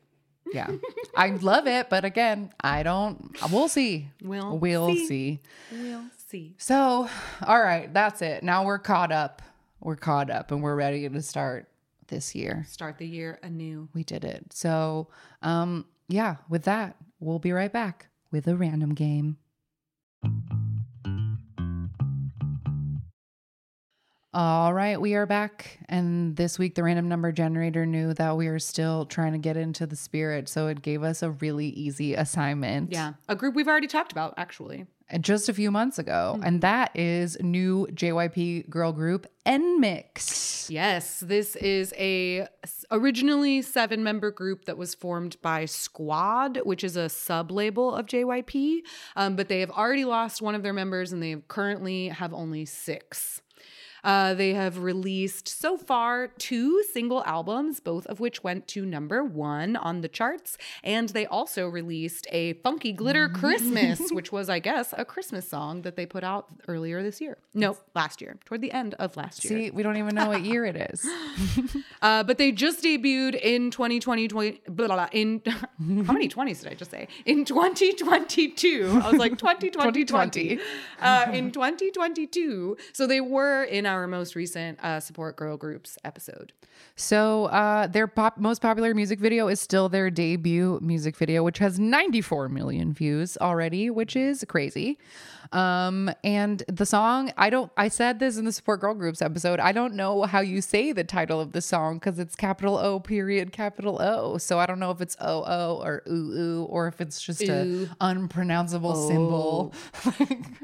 Yeah. I love it, but again, I don't we'll see. We'll we'll see. see. We'll see. So, all right, that's it. Now we're caught up. We're caught up and we're ready to start this year. Start the year anew. We did it. So, um yeah, with that, we'll be right back with a random game. All right, we are back. And this week, the random number generator knew that we are still trying to get into the spirit. So it gave us a really easy assignment. Yeah, a group we've already talked about actually. just a few months ago, and that is new JYP girl group NMIXX. Yes, this is a originally seven member group that was formed by SQU4D, which is a sub label of JYP. Um, but they have already lost one of their members and they currently have only six. Uh, they have released so far two single albums, both of which went to number one on the charts. And they also released a Funky Glitter Christmas, which was, I guess, a Christmas song that they put out earlier this year. No, last year, toward the end of last year. See, we don't even know what year it is. Uh, but they just debuted in 2020, 20, blah, blah, blah, in how many 20s did I just say? In 2022. I was like 2020, 2020. Uh, in 2022. So they were in our most recent uh, support girl groups episode. So uh, their pop- most popular music video is still their debut music video, which has 94 million views already, which is crazy. Um, and the song, I don't, I said this in the support girl groups episode. I don't know how you say the title of the song because it's capital O period capital O. So I don't know if it's O O or ooh ooh or if it's just Ooh. a unpronounceable symbol.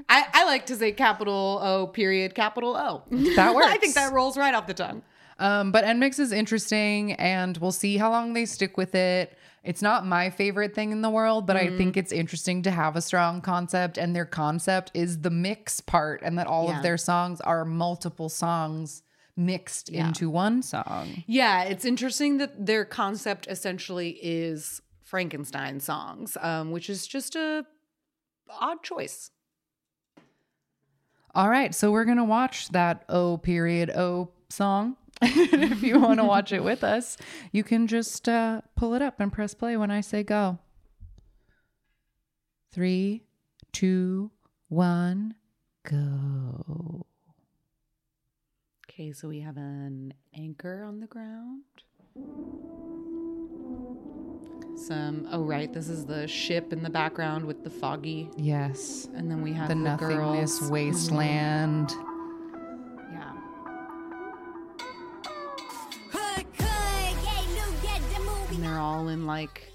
I, I like to say capital O period capital O. That works. I think that rolls right off the tongue. Um, but NMIXX is interesting and we'll see how long they stick with it. It's not my favorite thing in the world, but I think it's interesting to have a strong concept. And their concept is the mix part, and that all Yeah. of their songs are multiple songs mixed Yeah. into one song. Yeah, it's interesting that their concept essentially is Frankenstein songs, um, which is just a odd choice. All right, so we're gonna watch that O period O song. if you want to watch it with us, you can just uh, pull it up and press play when I say go. Three, two, one, go. Okay, so we have an anchor on the ground. Some, oh, right, this is the ship in the background with the foggy. Yes, And then we have the the, nothingness girls. wasteland. Yeah. And they're all in like,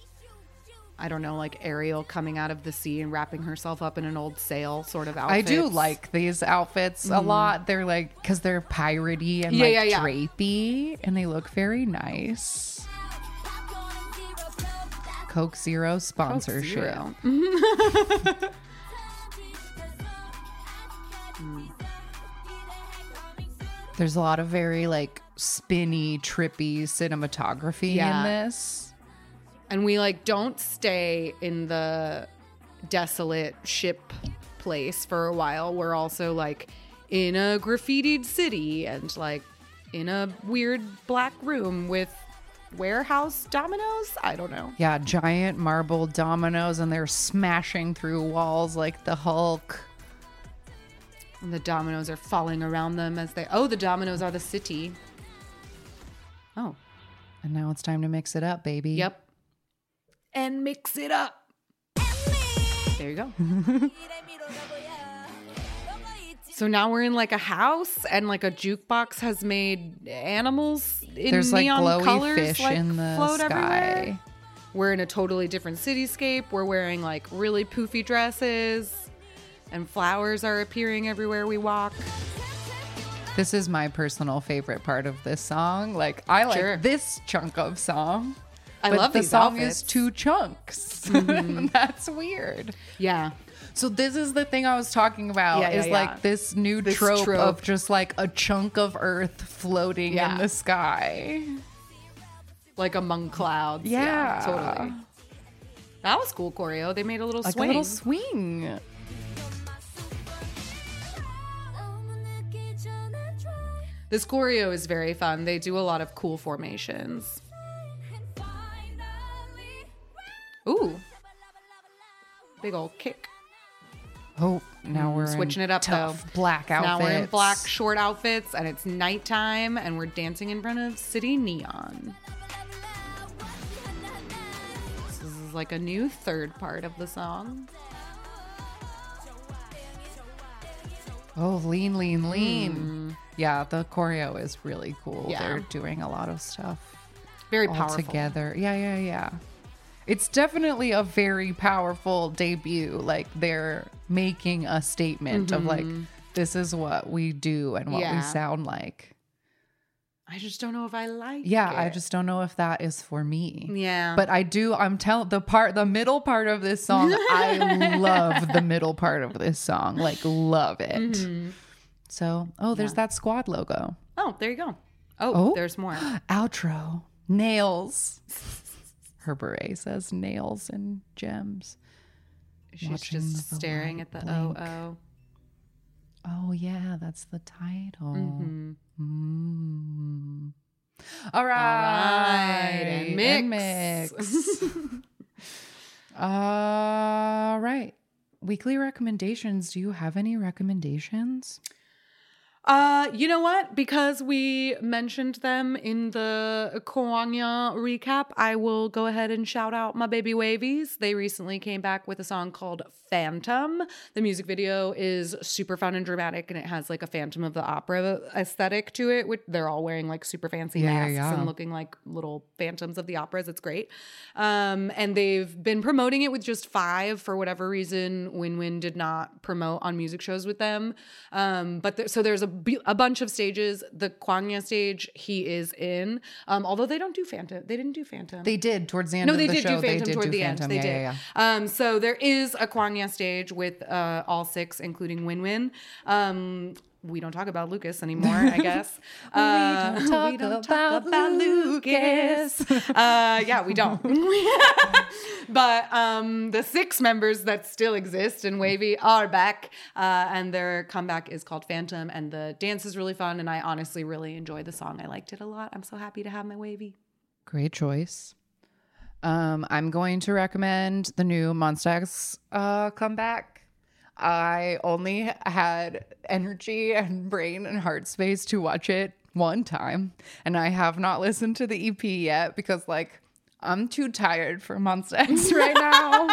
I don't know, like Ariel coming out of the sea and wrapping herself up in an old sail sort of outfit. I do like these outfits a lot. They're like because they're piratey and Mm-hmm. Yeah, like yeah, yeah. drapey, and they look very nice. Coke Zero sponsorship. Zero. Mm. There's a lot of very like spinny, trippy cinematography Yeah. in this. and we like don't stay in the desolate ship place for a while we're also like in a graffitied city and like in a weird black room with warehouse dominoes? I don't know. Yeah, giant marble dominoes, and they're smashing through walls like the Hulk. and the dominoes are falling around them as they oh the dominoes are the city. Oh And now it's time to mix it up, baby. yep. And mix it up. There you go So now we're in like a house, and like a jukebox has made animals in There's like glowy colors, fish like, in the float sky. everywhere. We're in a totally different cityscape. We're wearing like really poofy dresses, and flowers are appearing everywhere we walk. This is my personal favorite part of this song. Like I like Sure. this chunk of song. I but love the these song outfits. Mm-hmm. is two chunks. That's weird. Yeah, So this is the thing I was talking about Yeah, yeah, is yeah. like this new This trope, trope. of just like a chunk of earth floating Yeah. in the sky. like among clouds. Yeah. totally. That was cool choreo. They made a little Like swing. a little swing. this choreo is very fun. They do a lot of cool formations. Ooh, big old kick. Oh, now we're switching in it up, tough though. black outfits. Now we're in black short outfits and it's nighttime and we're dancing in front of city neon. This is like a new third part of the song. Oh, lean, lean, lean. Yeah, the choreo is really cool. Hmm. Yeah. They're doing a lot of stuff Very all powerful. together. Yeah, yeah, yeah. It's definitely a very powerful debut. Like they're making a statement of like, this is what we do and what we sound like. I just don't know if I like Yeah, I just don't know if that is for me. Yeah. But I do, I'm telling the part, the middle part of this song, I love the middle part of this song. Like, love it. Mm-hmm. So, oh, there's that squad logo. Oh, there you go. Oh, Oh. there's more. Outro. Nails. Her beret says nails and gems. She's Watching just staring at the blink. OO. Oh, yeah, that's the title. Mhm. Mm. All right. right, and And mix. mix. All right. Weekly recommendations. Do you have any recommendations? Uh, you know what? Because we mentioned them in the Kwangya recap, I will go ahead and shout out my baby WayVs. They recently came back with a song called Phantom. The music video is super fun and dramatic, and it has like a Phantom of the Opera aesthetic to it. Which they're all wearing like super fancy Yeah, masks yeah. and looking like little phantoms of the operas. It's great. Um, and they've been promoting it with just five for whatever reason. WinWin did not promote on music shows with them. Um, but there, so there's a, a bunch of stages. The Kwangya stage he is in. Um, although they don't do Phantom. They didn't do Phantom. They did towards the end no, of they the did show. do Phantom they did toward do the Phantom. end. They yeah, did. yeah, yeah. Um, so there is a Kwangya stage with uh, all six, including WinWin. Um, we don't talk about Lucas anymore, I guess. Uh, don't talk about Lucas. uh, yeah, we don't. but um, the six members that still exist in WayV are back, uh, and their comeback is called Phantom. And the dance is really fun, and I honestly really enjoyed the song. I liked it a lot. I'm so happy to have my WayV. Great choice. Um, I'm going to recommend the new Monsta X uh, comeback. I only had energy and brain and heart space to watch it one time, and I have not listened to the EP yet because, like, I'm too tired for Monsta X right now.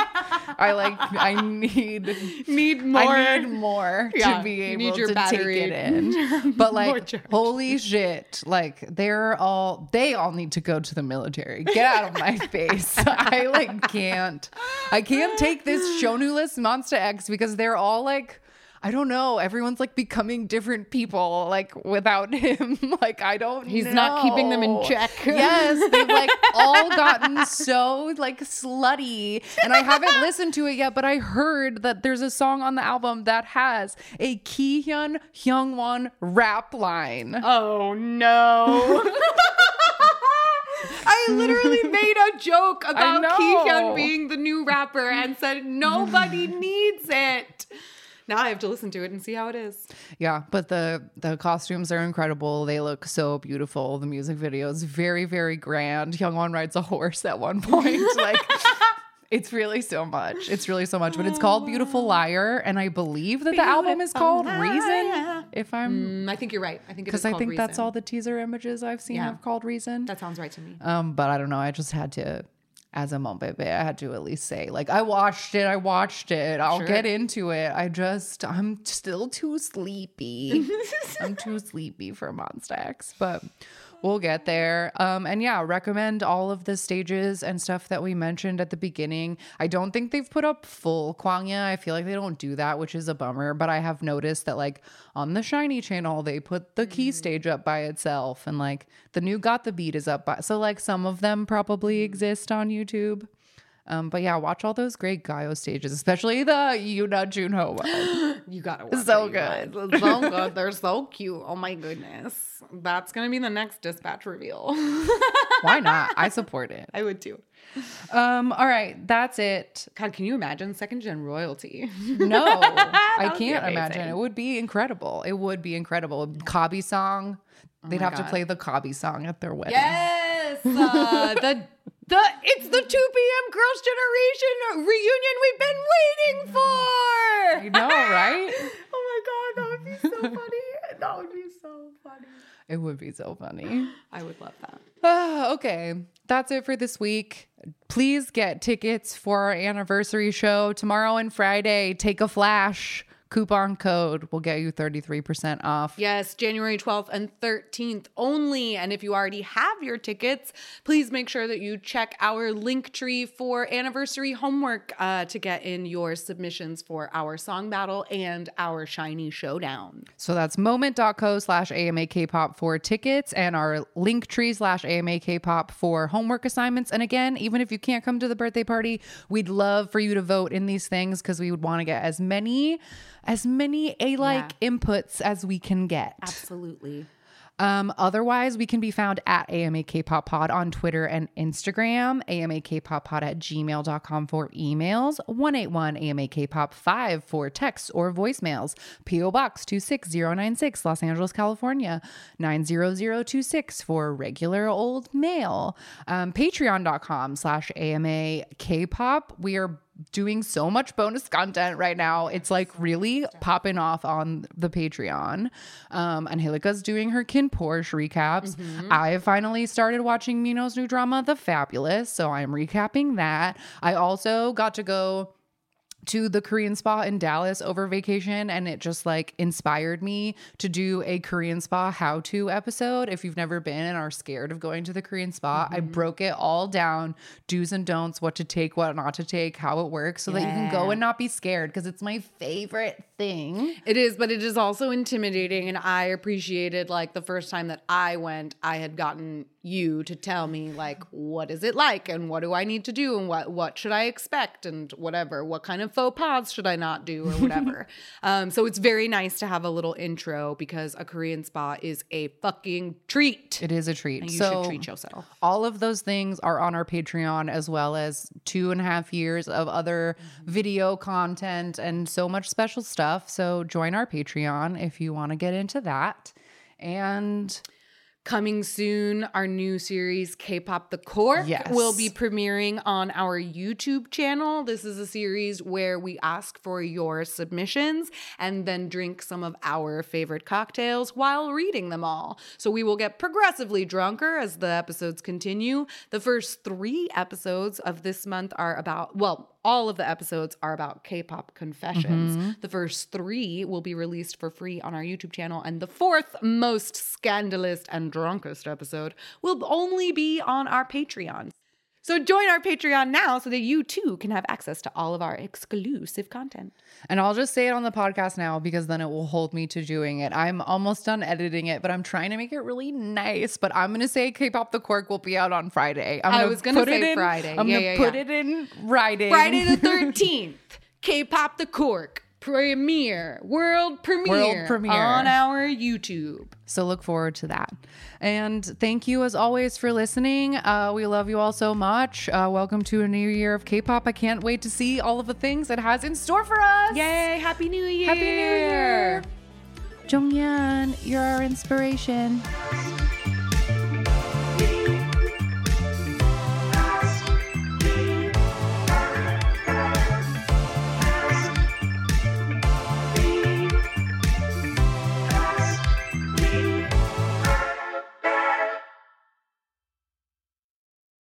I like. I need Need more. I need more Yeah, to be able need your to battery. take it in. But like, holy shit! Like they're all they all need to go to the military. Get out of my face! I like can't. I can't take this Shownuless Monsta X because they're all like. I don't know. Everyone's like becoming different people, like without him. Like I don't. He's not keeping them in check. Yes, they've like all gotten so like slutty, and I haven't listened to it yet. But I heard that there's a song on the album that has a Kihyun Hyungwon rap line. Oh no. I literally made a joke about know. Kihyun being the new rapper and said nobody needs it. Now I have to listen to it and see how it is. Yeah, but the the costumes are incredible. They look so beautiful. The music video is very very grand. Hyungwon rides a horse at one point. like it's really so much. It's really so much. But it's called Beautiful Liar, and I believe that the album is called Reason. If I'm Mm, I think you're right. I think because I think that's all the teaser images I've seen Yeah. have called Reason. That sounds right to me. Um, but I don't know. I just had to, as a mom baby, I had to at least say, like, I watched it. I watched it. I'll Sure. get into it. I just, I'm still too sleepy. I'm too sleepy for Monsta X. But we'll get there. Um, and yeah, recommend all of the stages and stuff that we mentioned at the beginning. I don't think they've put up full Kwangya. I feel like they don't do that, which is a bummer. But I have noticed that, like, on the SHINee channel, they put the Key stage up by itself, and like the new Got the Beat is up by. So, like, some of them probably exist on YouTube. Um, but yeah, watch all those great Gayo stages, especially the Yoona Junho one. You gotta watch So guys. So good. They're so cute. Oh my goodness. That's gonna be the next dispatch reveal. Why not? I support it. I would too. Um, all right, that's it. God, can you imagine second gen royalty? No, I can't imagine. It would be incredible. It would be incredible. Kabi song. They'd my have to play the Kabi song at their wedding. Yes, uh, the the it's the 2PM Girls' Generation reunion we've been waiting for. You know, right? oh my god, that would be so funny. That would be so funny. It would be so funny. I would love that. Ah, okay, that's it for this week. Please get tickets for our anniversary show tomorrow and Friday. Take a flash. Coupon code will get you 33% off. Yes, January 12th and 13th only. And if you already have your tickets, please make sure that you check our link tree for anniversary homework uh, to get in your submissions for our song battle and our SHINee showdown. So that's moment.co slash AMA Kpop for tickets and our link tree slash AMA Kpop for homework assignments. And again, even if you can't come to the birthday party, we'd love for you to vote in these things because we would want to get as many as many a like inputs as we can get. Absolutely. Um, otherwise, we can be found at AMA Kpop Pod on Twitter and Instagram, AMA Kpop Pod at gmail.com for emails, 181 AMA Kpop 5 for texts or voicemails, P.O. Box 26096, Los Angeles, California, 90026 for regular old mail, um, patreon.com slash AMA Kpop. We are doing so much bonus content right now. It's like really popping off on the Patreon. Um, Angelika's doing her KinnPorsche recaps. I finally started watching Minho's new drama, The Fabulous. So I'm recapping that. I also got to go to the Korean spa in Dallas over vacation and it just like inspired me to do a Korean spa how to episode. If you've never been and are scared of going to the Korean spa, I mm-hmm. broke it all down do's and don'ts, what to take, what not to take, how it works so that you can go and not be scared because it's my favorite thing. It is, but it is also intimidating. And I appreciated like the first time that I went, I had gotten you to tell me like what is it like and what do I need to do and what what should I expect and whatever. What kind of faux pas should I not do or whatever. um, so it's very nice to have a little intro because a Korean spa is a fucking treat. It is a treat. and you so should treat yourself. all of those things are on our Patreon, as well as two and a half years of other video content and so much special stuff. So join our Patreon if you want to get into that. And Coming soon, our new series, K pop The Cork, Yes. will be premiering on our YouTube channel. This is a series where we ask for your submissions and then drink some of our favorite cocktails while reading them all. So we will get progressively drunker as the episodes continue. The first three episodes of this month are about, well, all of the episodes are about K pop confessions. Mm-hmm. The first three will be released for free on our YouTube channel, and the fourth most scandalous and drunkest episode will only be on our Patreon. So join our Patreon now so that you too can have access to all of our exclusive content. and I'll just say it on the podcast now because then it will hold me to doing it. I'm almost done editing it, but I'm trying to make it really nice. But I'm gonna say K-pop the Cork will be out on Friday. I'm I was gonna put it say in- Friday. I'm Yeah, gonna yeah, put yeah. it in Friday. Friday the 13th, K-pop The Cork premiere, world premiere, World premiere. on our YouTube. So look forward to that. And thank you as always for listening. Uh, we love you all so much. Uh, welcome to a new year of K-pop. I can't wait to see all of the things it has in store for us. Yay, Happy New Year. Happy New Year. Jonghyun, you're our inspiration.